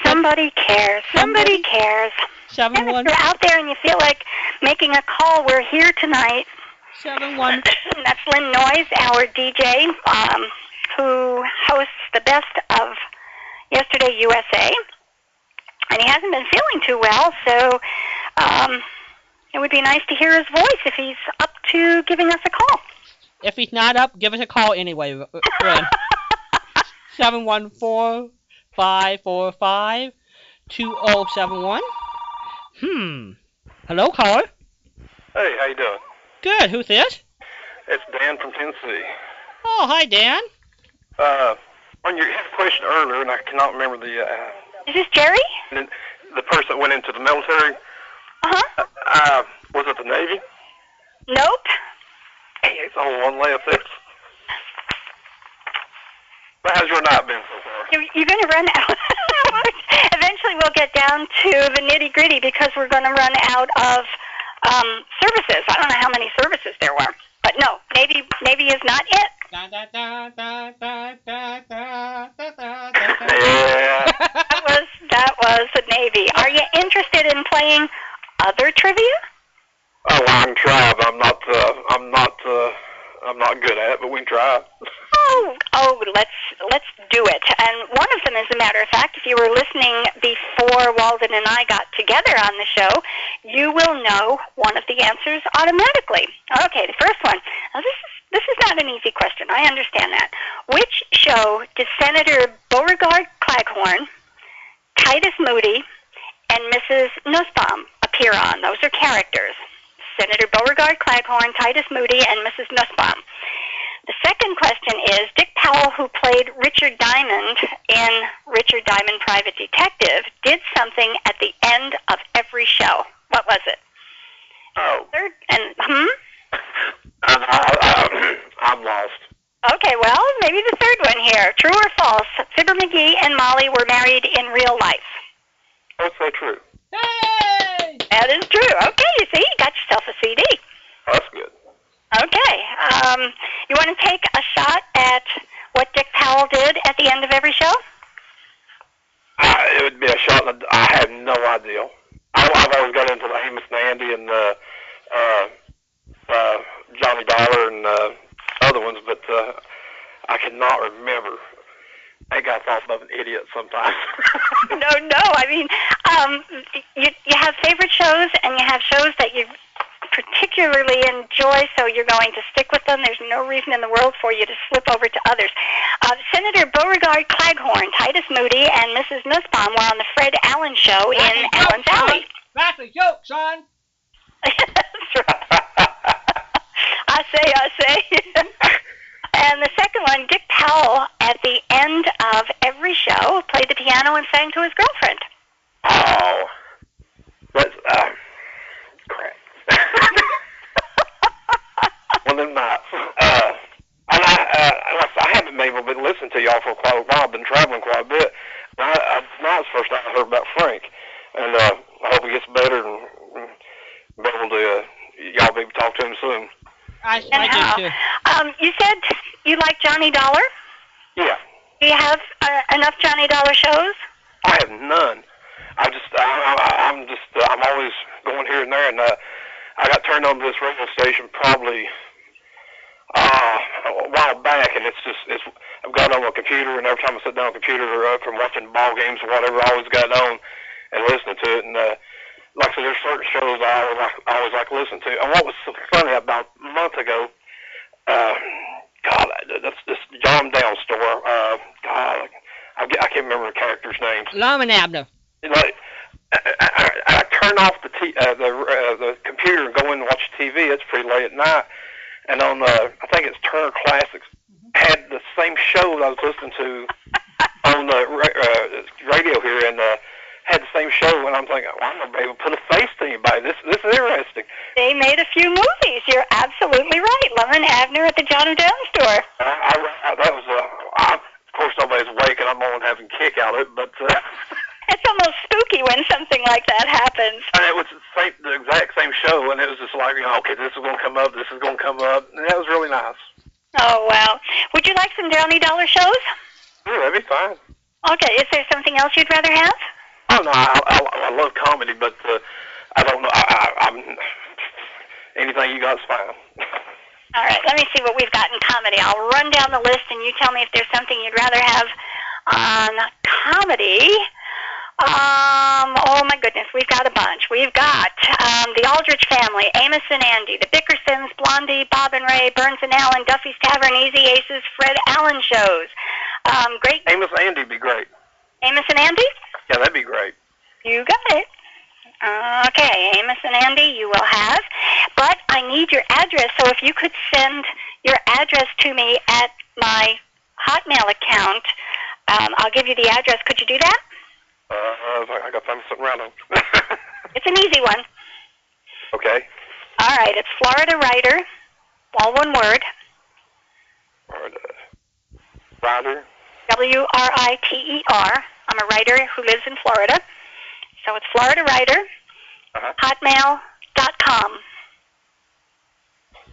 C: Somebody cares. Somebody cares. And if
B: 71
C: you're out there and you feel like making a call, we're here tonight.
B: Seven one.
C: That's Lynn Noyes, our DJ, um, who hosts the best of Yesterday USA. And he hasn't been feeling too well, so um, it would be nice to hear his voice if he's up to giving us a call.
B: If he's not up, give us a call anyway, uh, friend. Seven one four five four five two zero seven one. Hmm. Hello, caller.
G: Hey, how you doing?
B: Good. Who's this?
G: It's Dan from Tennessee.
B: Oh, hi, Dan.
G: Uh, on your question earlier, and I cannot remember the uh,
C: Is this Jerry?
G: the person that went into the military.
C: Uh-huh.
G: Uh, was it the Navy?
C: Nope.
G: It's on one left. six. But how's your night been so far?
C: You're, you're going to run out. Eventually, we'll get down to the nitty gritty because we're going to run out of um, services. I don't know how many services there were, but no, Navy Navy is not it.
G: yeah.
C: that was that was the Navy. Are you interested in playing other trivia?
G: Oh, try, but I'm not. Uh, I'm not. Uh, I'm not good at it, but we can try.
C: Oh, oh, let's let's do it. And one of them, as a matter of fact, if you were listening before Walden and I got together on the show, you will know one of the answers automatically. Okay, the first one. Now this is this is not an easy question. I understand that. Which show did Senator Beauregard Claghorn, Titus Moody, and Mrs. Nussbaum appear on? Those are characters. Senator Beauregard Claghorn, Titus Moody, and Mrs. Nussbaum. The second question is Dick Powell, who played Richard Diamond in Richard Diamond Private Detective, did something at the end of every show. What was it?
G: Oh,
C: Third and hmm.
G: I, I, I, I'm lost.
C: Okay, well, maybe the third one here. True or false? Fibber McGee and Molly were married in real life.
G: That's so true.
B: Hey!
C: That is true. Okay, you see, you got yourself a CD.
G: That's good.
C: Okay. Um, you want to take a shot at what Dick Powell did at the end of every show?
G: I, it would be a shot. I have no idea. I, I've always got into the Amos and Andy and uh, uh, uh, Johnny Dollar and uh, other ones, but uh, I cannot remember. I think I thought I'm an idiot sometimes.
C: no, no. I mean, um, you you have favorite shows, and you have shows that you particularly enjoy, so you're going to stick with them. There's no reason in the world for you to slip over to others. Uh, Senator Beauregard Claghorn, Titus Moody, and Mrs. Nussbaum were on the Fred Allen Show
B: That's
C: in
B: a joke,
C: Allen's Alley.
B: son. That's a joke, son.
C: That's right. I say, I say. and the second one, Dick Powell, at the end of every show, played the piano and sang to his girlfriend.
G: Oh, that's uh, crap. One of them nights. Uh, and I, uh, I haven't been able to listen to y'all for quite a while. I've been traveling quite a bit. And I, I, tonight's the first time I heard about Frank, and uh, I hope he gets better and, and be able to uh, y'all be able to talk to him soon.
B: I,
C: And
B: I
C: how?
B: do too.
C: Um, you said you like Johnny Dollar.
G: Yeah,
C: Do you have uh, enough Johnny Dollar shows?
G: I have none. I just, I, I, I'm just, uh, I'm always going here and there, and uh, I got turned on to this radio station probably uh, a while back, and it's just, it's, I've got on my computer, and every time I sit down on the computer or uh, from watching ball games or whatever, I always got it on and listening to it, and uh, like I said, there's certain shows I always like, I always like listening to. And what was so funny about a month ago, uh, God, that's this Jot 'Em Down store. Uh, God, I, I can't remember the characters' names.
B: Lum and Abner.
G: Like, I, I, I turn off the t- uh, the uh, the computer and go in and watch TV. It's pretty late at night, and on uh, I think it's Turner Classics had the same show that I was listening to on the ra- uh, radio here, and uh, had the same show. And I'm thinking, well, I'm gonna be able to put a face to anybody. This this is interesting.
C: They made a few movies. You're absolutely right. Lum and Abner at the Jot 'Em Down store.
G: I, I, I, that was uh, I, of course nobody's awake, and I'm only having kick out of it, but. Uh,
C: It's almost spooky when something like that happens.
G: And it was the, same, the exact same show, and it was just like, you know, okay, this is going to come up, this is going to come up, and that was really nice.
C: Oh wow. Would you like some Johnny Dollar shows?
G: Yeah, that'd be fine.
C: Okay. Is there something else you'd rather have?
G: Oh no, I, I, I love comedy, but uh, I don't know. I, I, I'm anything you got's fine.
C: All right. Let me see what we've got in comedy. I'll run down the list, and you tell me if there's something you'd rather have on comedy. Um, oh my goodness, we've got a bunch. We've got um, the Aldrich family, Amos and Andy, the Bickersons, Blondie, Bob and Ray, Burns and Allen, Duffy's Tavern, Easy Aces, Fred Allen shows. Um, great,
G: Amos and Andy would be great.
C: Amos and Andy.
G: Yeah, that'd be great.
C: You got it. Okay, Amos and Andy, you will have. But I need your address, so if you could send your address to me at my Hotmail account, um, I'll give you the address. Could you do that?
G: Uh, I got to something around.
C: It's an easy one.
G: okay.
C: All right, it's Florida Writer, all one word,
G: Florida Writer.
C: W R I T E R. I'm a writer who lives in Florida. So it's Florida Writer,
G: Uh-huh.
C: hotmail.com.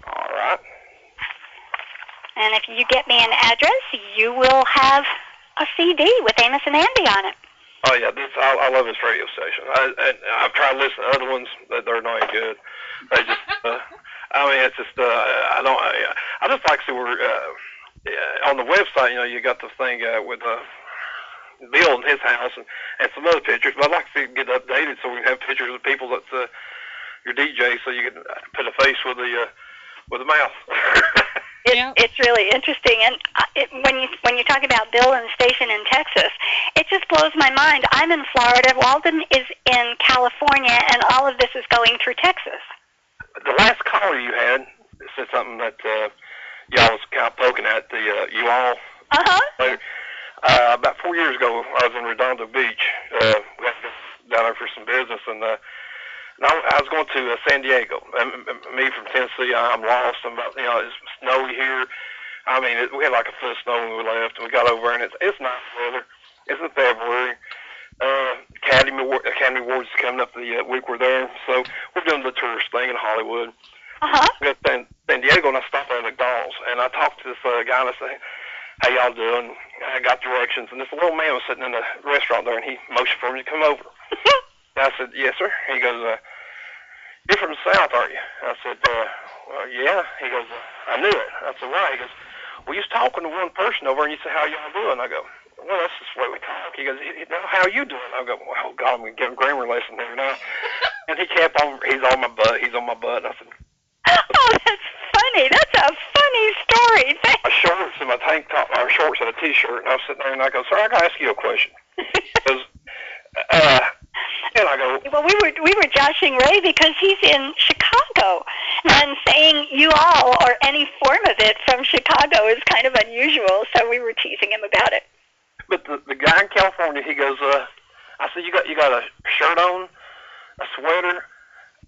G: All right.
C: And if you get me an address, you will have a CD with Amos and Andy on it.
G: Oh yeah, this I, I love this radio station. I, and I've tried to listen to other ones, but they're not any good. They just, uh, I mean, it's just, uh, I don't, I, I just like to see where, uh, yeah, on the website, you know, you got the thing uh, with uh, Bill and his house and, and some other pictures. But I'd like to see it get updated so we can have pictures of people that's uh, your DJ, so you can put a face with the uh, with the mouth.
C: It,
B: Yeah.
C: It's really interesting, and uh, it, when you when you talk about Bill and the station in Texas, it just blows my mind. I'm in Florida, Walden is in California, and all of this is going through Texas.
G: the last caller you had said something that uh, y'all was kind of poking at the uh, you all
C: Uh huh.
G: later. Uh, about four years ago, I was in Redondo Beach. Uh, we had to go down there for some business, and, uh, and I, I was going to uh, San Diego. Um, um, me from Tennessee, I'm lost. I'm about, you know, it's snowy here. I mean, it, we had like a foot of snow when we left, and we got over, and it's it's nice weather. It's in February. Uh, Academy Award, Academy Awards is coming up the uh, week we're there, so we're doing the tourist thing in Hollywood
C: Uh huh.
G: we got San, San Diego, and I stopped at McDonald's, and I talked to this uh, guy, and I said, "How y'all doing?" I got directions, and this little man was sitting in the restaurant there, and he motioned for me to come over. I said, "Yes, sir." He goes, uh, "You're from the South, aren't you?" I said, uh, well, "Yeah." He goes, uh, "I knew it." I said, "Why?" He goes, "Well, you was talking to one person over, and you said, how y'all doing?" I go, "Well, that's just the way we talk." He goes, "Y- y- "Now, how you doing?" I go, "Well, God, I'm gonna give him grammar lesson here now." and he kept on. He's on my butt. He's on my butt. And I said,
C: Oh, that's funny. That's a funny story. Thank-
G: my shorts and my tank top, or shorts and a t-shirt, and I was sitting there and I go, "Sir, I gotta ask you a question." Because, uh, and I go,
C: Well, we were we were joshing Ray because he's in Chicago, and saying "you all" or any form of it from Chicago is kind of unusual. So we were teasing him about it.
G: but the the guy in California, he goes, uh, I said, "You got you got a shirt on, a sweater,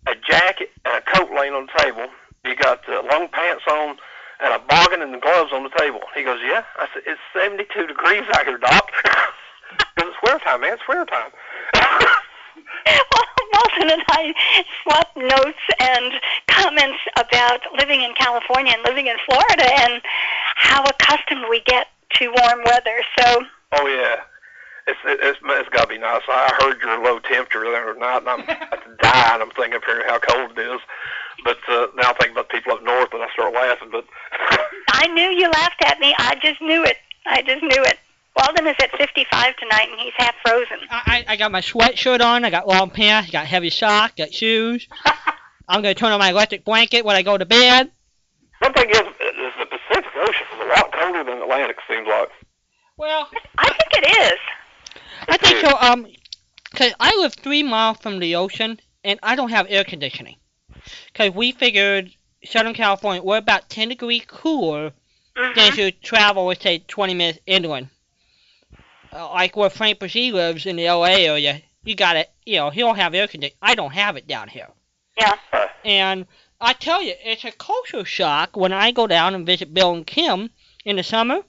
G: a jacket, and a coat laying on the table. You got uh, long pants on." And a boggin and the gloves on the table. He goes, yeah. I said, it's 72 degrees out here, Doc. Because it's winter time, man. It's winter time.
C: Well, Walden and I swapped notes and comments about living in California and living in Florida and how accustomed we get to warm weather. So,
G: Oh yeah, it's it, it's it's got to be nice. I heard your low temperature the other night, and I'm about to die, and I'm thinking up here how cold it is. But uh, now I think about people up north, and I start laughing. But
C: I knew you laughed at me. I just knew it. I just knew it. Walden is at 55 tonight, and he's half frozen.
B: I, I I got my sweatshirt on. I got long pants. Got heavy socks. Got shoes. I'm gonna turn on my electric blanket when I go to bed.
G: one thing is, is the Pacific Ocean is a lot colder than the Atlantic. Seems like.
B: Well,
C: I think it is.
B: I think so. Um, cause I live three miles from the ocean, and I don't have air conditioning. Cause we figured Southern California we're about 10 degrees cooler than
C: Mhm.
B: if you travel, let's say, 20 minutes inland. Uh, like where Frank Bresee lives in the LA area, you got it. You know, he don't have air conditioning. I don't have it down here.
C: Yeah.
B: And I tell you, it's a culture shock when I go down and visit Bill and Kim in the summer.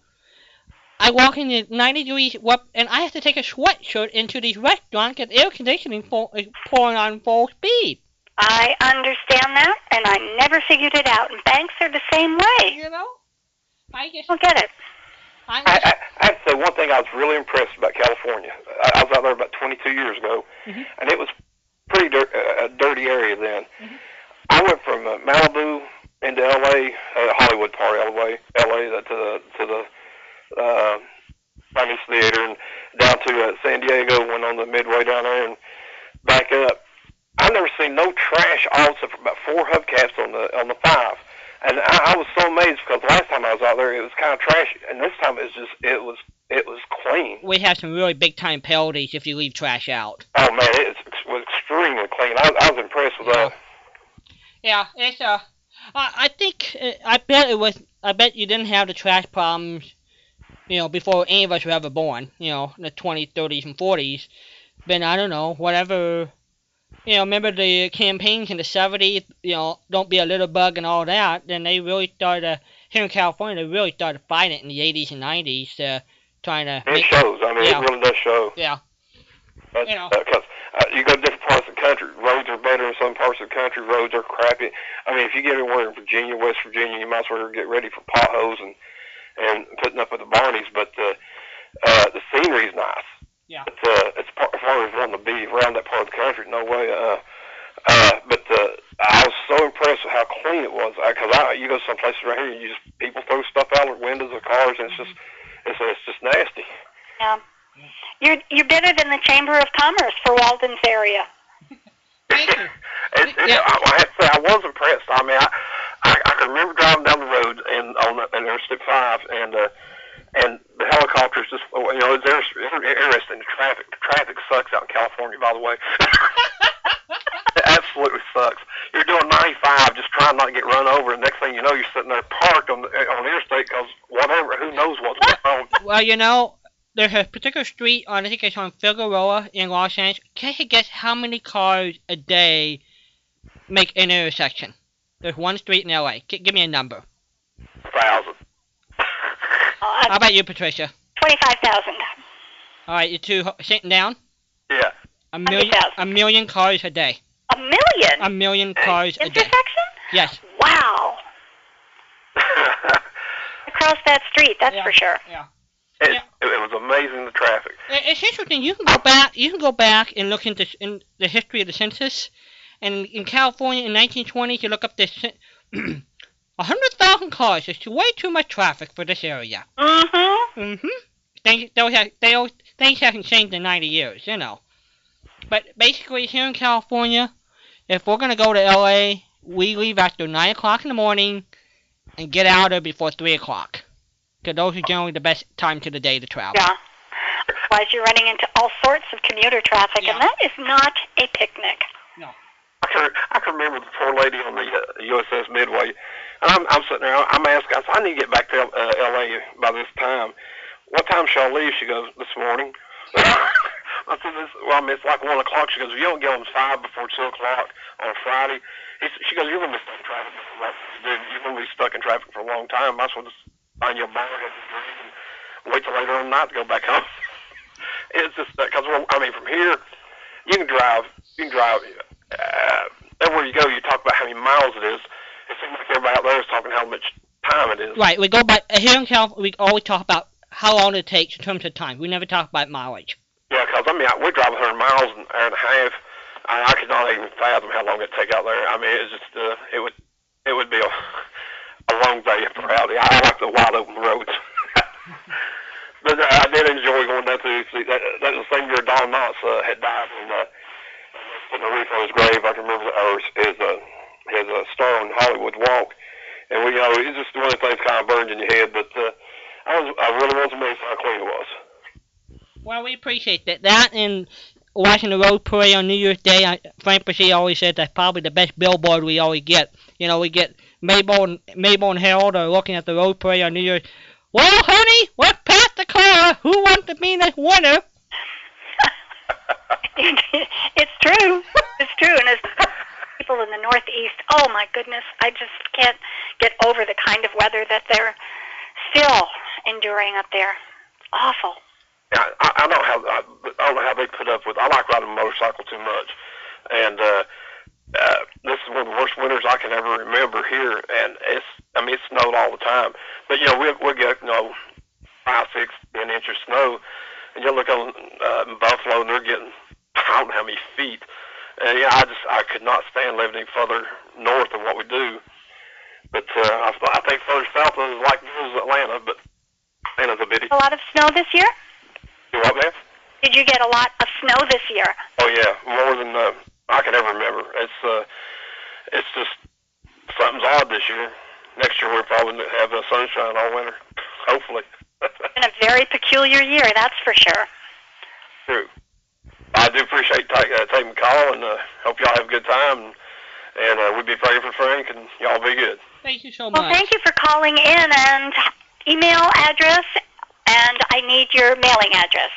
B: I walk in the 90 degrees, and I have to take a sweatshirt into these restaurants because air conditioning full, is pouring on full speed.
C: I understand that, and I never figured it out. And banks are the same way.
B: You know? I just,
C: don't get it.
B: I
G: I, I, I have to say one thing I was really impressed about California. I, I was out there about 22 years ago,
B: Mhm.
G: and it was pretty dir- uh, a dirty area then.
B: Mhm.
G: I went from uh, Malibu into L.A., uh, Hollywood part of L.A., L.A. to the to the uh, Chinese theater, and down to uh, San Diego, went on the midway down there and back up. I've never seen no trash all except for about four hubcaps on the on the five. And I, I was so amazed because last time I was out there it was kind of trashy, and this time it was just it was it was clean.
B: We have some really big time penalties if you leave trash out.
G: Oh man, it was extremely clean. I, I was impressed with that.
B: Yeah, it's uh, I, I think uh, I bet it was. I bet you didn't have the trash problems, you know, before any of us were ever born. You know, in the 20s, 30s, and 40s. But I don't know, whatever. You know, remember the campaigns in the 70s? You know, don't be a little bug and all that. Then they really started here in California. They really started fighting it in the 80s and 90s, uh, trying to.
G: It
B: make,
G: shows. I mean,
B: Yeah.
G: it really does show.
B: yeah, You know.
G: because uh, you go to different parts of the country, roads are better in some parts of the country. Roads are crappy. I mean, if you get anywhere in Virginia, West Virginia, you might as well get ready for potholes and and putting up with the Barneys. But uh, uh, the scenery's nice.
B: Yeah.
G: But uh, it's part, as far as around the be around that part of the country, no way. Uh, uh, but uh, I was so impressed with how clean it was. Because I, you go some places right here, you just people throw stuff out of windows of cars, and it's just it's it's just nasty.
C: Yeah. You're you're better than the Chamber of Commerce for Walden's area.
B: Thank you.
G: It, it,
B: Yeah.
G: I, I have to say, I was impressed. I mean, I, I, I can remember driving down the road and on the, and Interstate Five, and uh, and the helicopters just, oh, you know, it's inter- interesting. The traffic, the traffic sucks out in California, by the way. it absolutely sucks. You're doing 95, just trying not to get run over, and next thing you know, you're sitting there parked on the eh, on the interstate because whatever, who knows what's going on.
B: Well, you know, there's a particular street on I think it's on Figueroa in Los Angeles. Can you guess how many cars a day make an intersection? There's one street in LA. G- give me a number.
G: Thousand.
C: Uh,
B: How about you, Patricia?
C: Twenty-five thousand.
B: All right, you two ho- sitting down.
G: Yeah.
B: A million,
C: 100,000.
B: a million cars a day.
C: A million
B: A million cars a day.
C: intersection.
B: Yes.
C: Wow. Across that street, that's
B: Yeah.
C: for sure.
B: Yeah.
G: It,
B: Yeah.
G: it, it was amazing the traffic.
B: I- It's interesting. You can go back. You can go back and look into s- in the history of the census, and in California in 1920, you look up this. cen- A hundred thousand cars is way too much traffic for this area.
C: Mm-hmm.
B: Mm-hmm. Things, those have, they, al- things haven't changed in 90 years, you know. But basically, here in California, if we're going to go to LA, we leave after 9 o'clock in the morning and get out of there before 3 o'clock. Because those are generally the best times of the day to travel.
C: Yeah. Otherwise, you're running into all sorts of commuter traffic,
B: Yeah.
C: and that is not a picnic. No.
G: I can I can remember the poor lady on the uh, USS Midway. And I'm I'm sitting there. I'm asking. I said, I need to get back to uh, L.A. by this time. What time shall I leave? She goes, this morning. I said, this, well, I mean, it's like one o'clock. She goes, if you don't get home five before two o'clock on a Friday. He, she goes, you're gonna be stuck in traffic. Dude, you're gonna be stuck in traffic for a long time. Might as well just find you a bar, have a drink, and wait till later on the night to go back home. it's just because I mean, from here, you can drive. You can drive. Uh, everywhere you go, you talk about how many miles it is. It seems like everybody out there is talking how much time it is.
B: Right, we go by, here in California, we always talk about how long it takes in terms of time. We never talk about mileage.
G: Yeah, because I mean, I, we drive 100 miles an hour and a half. I, I could not even fathom how long it'd take out there. I mean, it's just uh, it would it would be a a long day for Rowdy. I like the wide open roads. but uh, I did enjoy going down to see that. That was the same year Don Knotts uh, had died and uh, putting a wreath on his grave. I can remember the, or his uh, his uh, star on Hollywood Walk. And we, you know, it's just one of the things kind of burned in your head. But uh, I was, I really was amazed how clean it was.
B: Well, we appreciate that. That and watching the Rose Parade on New Year's Day, I, Frank Bresee always said that's probably the best billboard we always get. You know, we get Mabel and, Mabel and Harold are looking at the Rose Parade on New Year's. Well, honey, we're past the car. Who wants to be the winner?
C: it's true. It's true. And as people in the Northeast, oh my goodness, I just can't get over the kind of weather that they're still enduring up there. It's awful.
G: I, I don't have I, I don't know how they put up with. I like riding a motorcycle too much, and uh, uh, this is one of the worst winters I can ever remember here. And it's I mean it snowed all the time, but you know we we get you know five six ten inches of snow, and you look on uh, Buffalo and they're getting I don't know how many feet. And yeah, I just I could not stand living any further north than what we do. But uh, I, I think further south is like this is Atlanta, but Atlanta's a bitty.
C: A lot of snow this year.
G: You what, man?
C: Did you get a lot of snow this year?
G: Oh yeah, more than uh, I can ever remember. It's uh, it's just something's odd this year. Next year we'll probably have the sunshine all winter, hopefully.
C: It's been a very peculiar year, that's for sure.
G: True. I do appreciate take, uh, taking the call, and uh, hope y'all have a good time. And, and uh, we'll be praying for Frank, and y'all be good.
B: Thank you so much.
C: Well, thank you for calling in and email address, and I need your mailing address.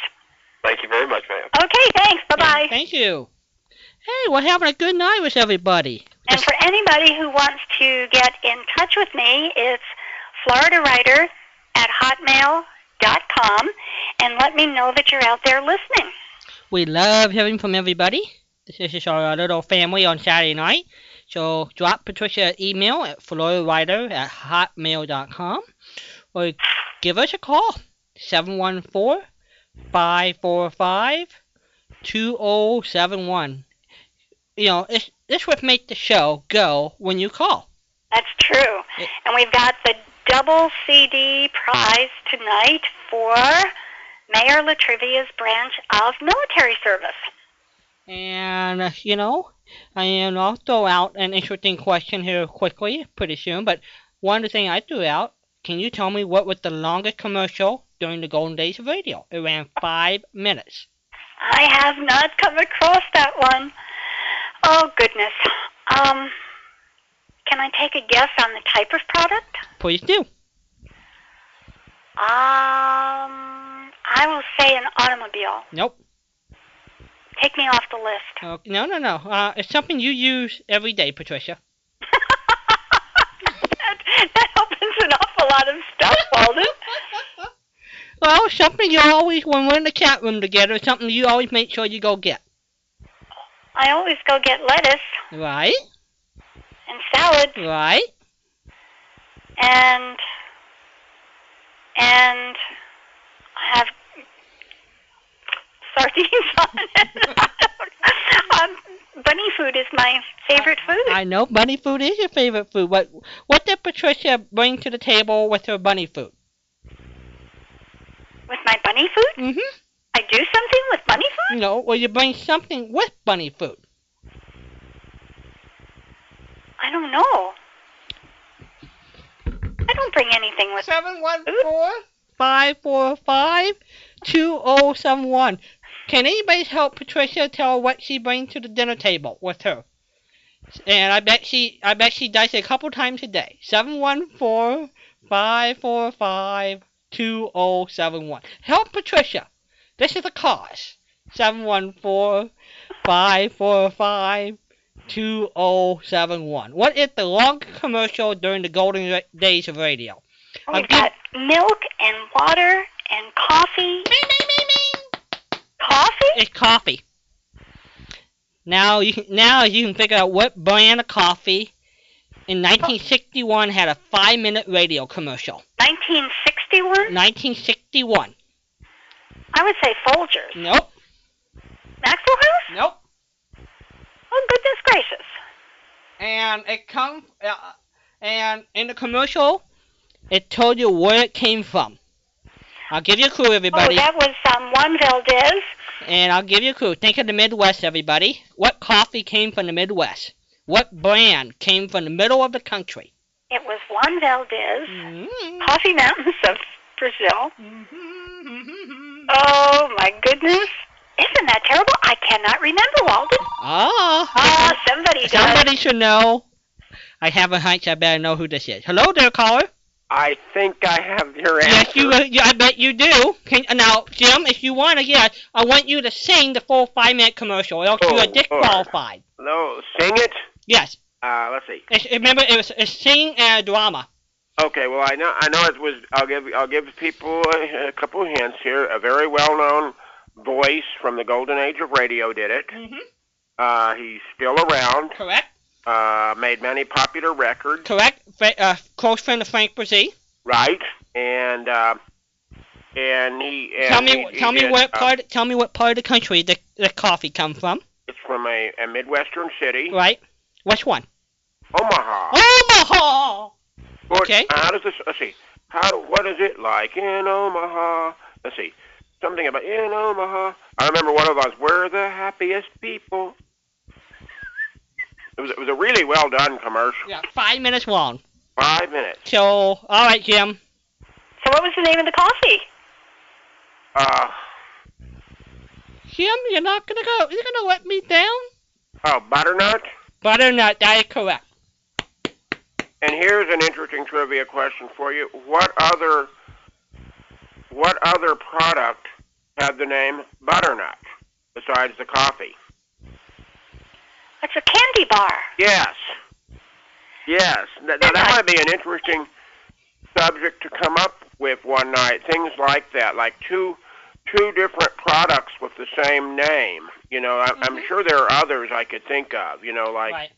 G: Thank you very much, ma'am.
C: Okay, thanks. Bye bye.
B: Thank you. Hey, we're having a good night with everybody.
C: And for anybody who wants to get in touch with me, it's Florida Writer at hotmail.com, and let me know that you're out there listening.
B: We love hearing from everybody. This is our little family on Saturday night. So drop Patricia an email at floridawriter at hotmail.com or give us a call. 714 545 2071. You know, it's, this would make the show go when you call.
C: That's true.
B: It-
C: And we've got the double CD prize tonight for Mayor La Trivia's branch of military service.
B: And, uh, you know, I and I'll throw out an interesting question here quickly, pretty soon. But one of the things I threw out, can you tell me what was the longest commercial during the golden days of radio? It ran five minutes.
C: I have not come across that one. Oh goodness. Um, can I take a guess on the type of product?
B: Please do.
C: Um, I will say an automobile.
B: Nope.
C: Take me off the list.
B: Uh, no, no, no. Uh, it's something you use every day, Patricia.
C: that, that opens an awful lot of stuff, Walden.
B: Well, something you always, when we're in the chat room together, something you always make sure you go get.
C: I always go get lettuce
B: Right?
C: and salad
B: Right?
C: and and I have sardines on it. um, bunny food is my favorite food.
B: I know bunny food is your favorite food. What what did Patricia bring to the table with her bunny food?
C: With my bunny food,
B: Mm-hmm.
C: I do something with bunny food.
B: No, well you bring something with bunny food.
C: I don't know. I don't bring anything with.
B: Seven one four five four five two oh seven one. Can anybody help Patricia tell what she brings to the dinner table with her? And I bet she I bet she does it a couple times a day. Seven one four five four five two oh seven one. Help Patricia. This is a cause. Seven one four five four five two oh seven one. What is the longest commercial during the golden ra- days of radio? Give-
C: got milk and water and coffee. Coffee?
B: It's coffee. Now you can, now you can figure out what brand of coffee in 1961 had a five minute radio commercial.
C: 1961?
B: 1961.
C: I would say Folgers.
B: Nope.
C: Maxwell House?
B: Nope.
C: Oh, goodness gracious.
B: And it comes uh, and in the commercial, it told you where it came from. I'll give you a clue, everybody.
C: Oh, that was um, Juan Valdez.
B: And I'll give you a clue. Think of the Midwest, everybody. What coffee came from the Midwest? What brand came from the middle of the country?
C: It was Juan Valdez.
B: Mm-hmm.
C: Coffee Mountains of Brazil. Oh, my goodness. Isn't that terrible? I cannot remember, Walden.
B: Ah,
C: Ah, somebody does.
B: somebody should know. I have a hunch. I better know who this is. Hello there, caller.
E: I think I have your answer.
B: Yes, you. Uh, yeah, I bet you do. Can, now, Jim, if you want to, yes, I want you to sing the full five-minute commercial, or else you
E: Oh,
B: are disqualified.
E: No, sing it.
B: Yes.
E: Uh, let's see.
B: It's, remember, it was it's sing and a drama.
E: Okay, well I know I know it was. I'll give I'll give people a, a couple of hints here. A very well-known voice from the golden age of radio did it.
B: Mm-hmm.
E: Uh, he's still around.
B: Correct.
E: Uh, made many popular records.
B: Correct. Fra- uh, close friend of Frank Bresee.
E: Right, and uh, and he. And
B: Tell me,
E: he, he
B: tell me
E: did,
B: what
E: uh,
B: part. Tell me what part of the country the, the coffee come from.
E: It's from a, a midwestern city,
B: Right. Which one?
E: Omaha.
B: Omaha.
E: What-
B: okay.
E: How does this? Let's see. How? What is it like in Omaha? Let's see. something about in Omaha. I remember one of those. We're the happiest people. It was it was a really well done commercial.
B: Yeah, five minutes long.
E: Five minutes.
B: So, all right, Jim.
C: So what was the name of the coffee?
E: Uh
B: Jim, you're not gonna go. You're gonna let me down?
E: oh, butternut.
B: Butternut. That is correct.
E: And here's an interesting trivia question for you. What other what other product had the name butternut besides the coffee?
C: It's a candy bar.
E: Yes. Yes. Now, now that might be an interesting subject to come up with one night. Things like that, like two two different products with the same name. You know, I, I'm mm-hmm. sure there are others I could think of. You know, like
B: Right.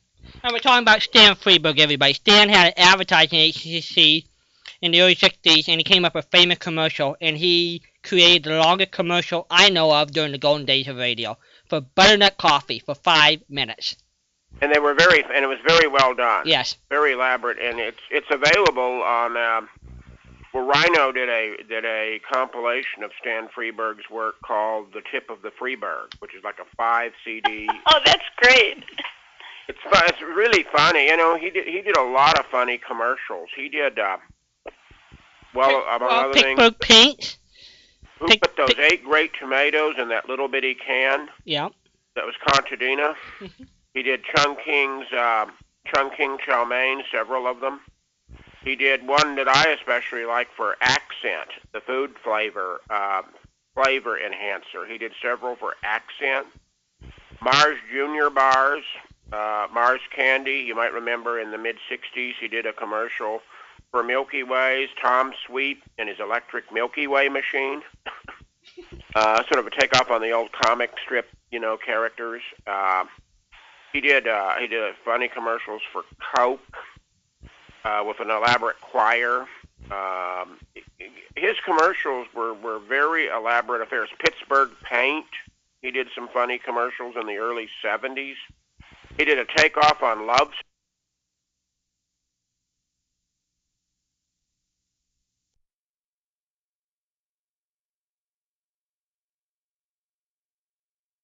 B: And we're talking about Stan Freberg, everybody. Stan had an advertising agency in the early 60s, and he came up with a famous commercial, and he created the longest commercial I know of during the golden days of radio for butternut coffee for five minutes.
E: and they were very and it was very well done.
B: Yes.
E: very elaborate, and it's it's available on. Um, well, Rhino did a did a compilation of Stan Freberg's work called "The Tip of the Freberg," which is like a five CD.
C: Oh, that's great.
E: It's fun, it's really funny. You know, he did he did a lot of funny commercials. He did. Uh, well, among
B: Well,
E: other things,
B: Pittsburgh Paint.
E: Who
B: Pick-
E: put those
B: pick-
E: eight great tomatoes in that little bitty can?
B: Yeah.
E: That was Contadina. he did Chun King's uh, Chun King chow mein, several of them. He did one that I especially like for accent, the food flavor uh, flavor enhancer. He did several for accent. Mars Junior bars, uh, Mars Candy. You might remember in the mid '60s he did a commercial for Milky Ways. Tom Sweet and his electric Milky Way machine. uh, sort of a takeoff on the old comic strip, you know, characters. Uh, he did uh, he did funny commercials for Coke uh, with an elaborate choir. Um, his commercials were were very elaborate affairs. Pittsburgh Paint. He did some funny commercials in the early '70s. He did a takeoff on Love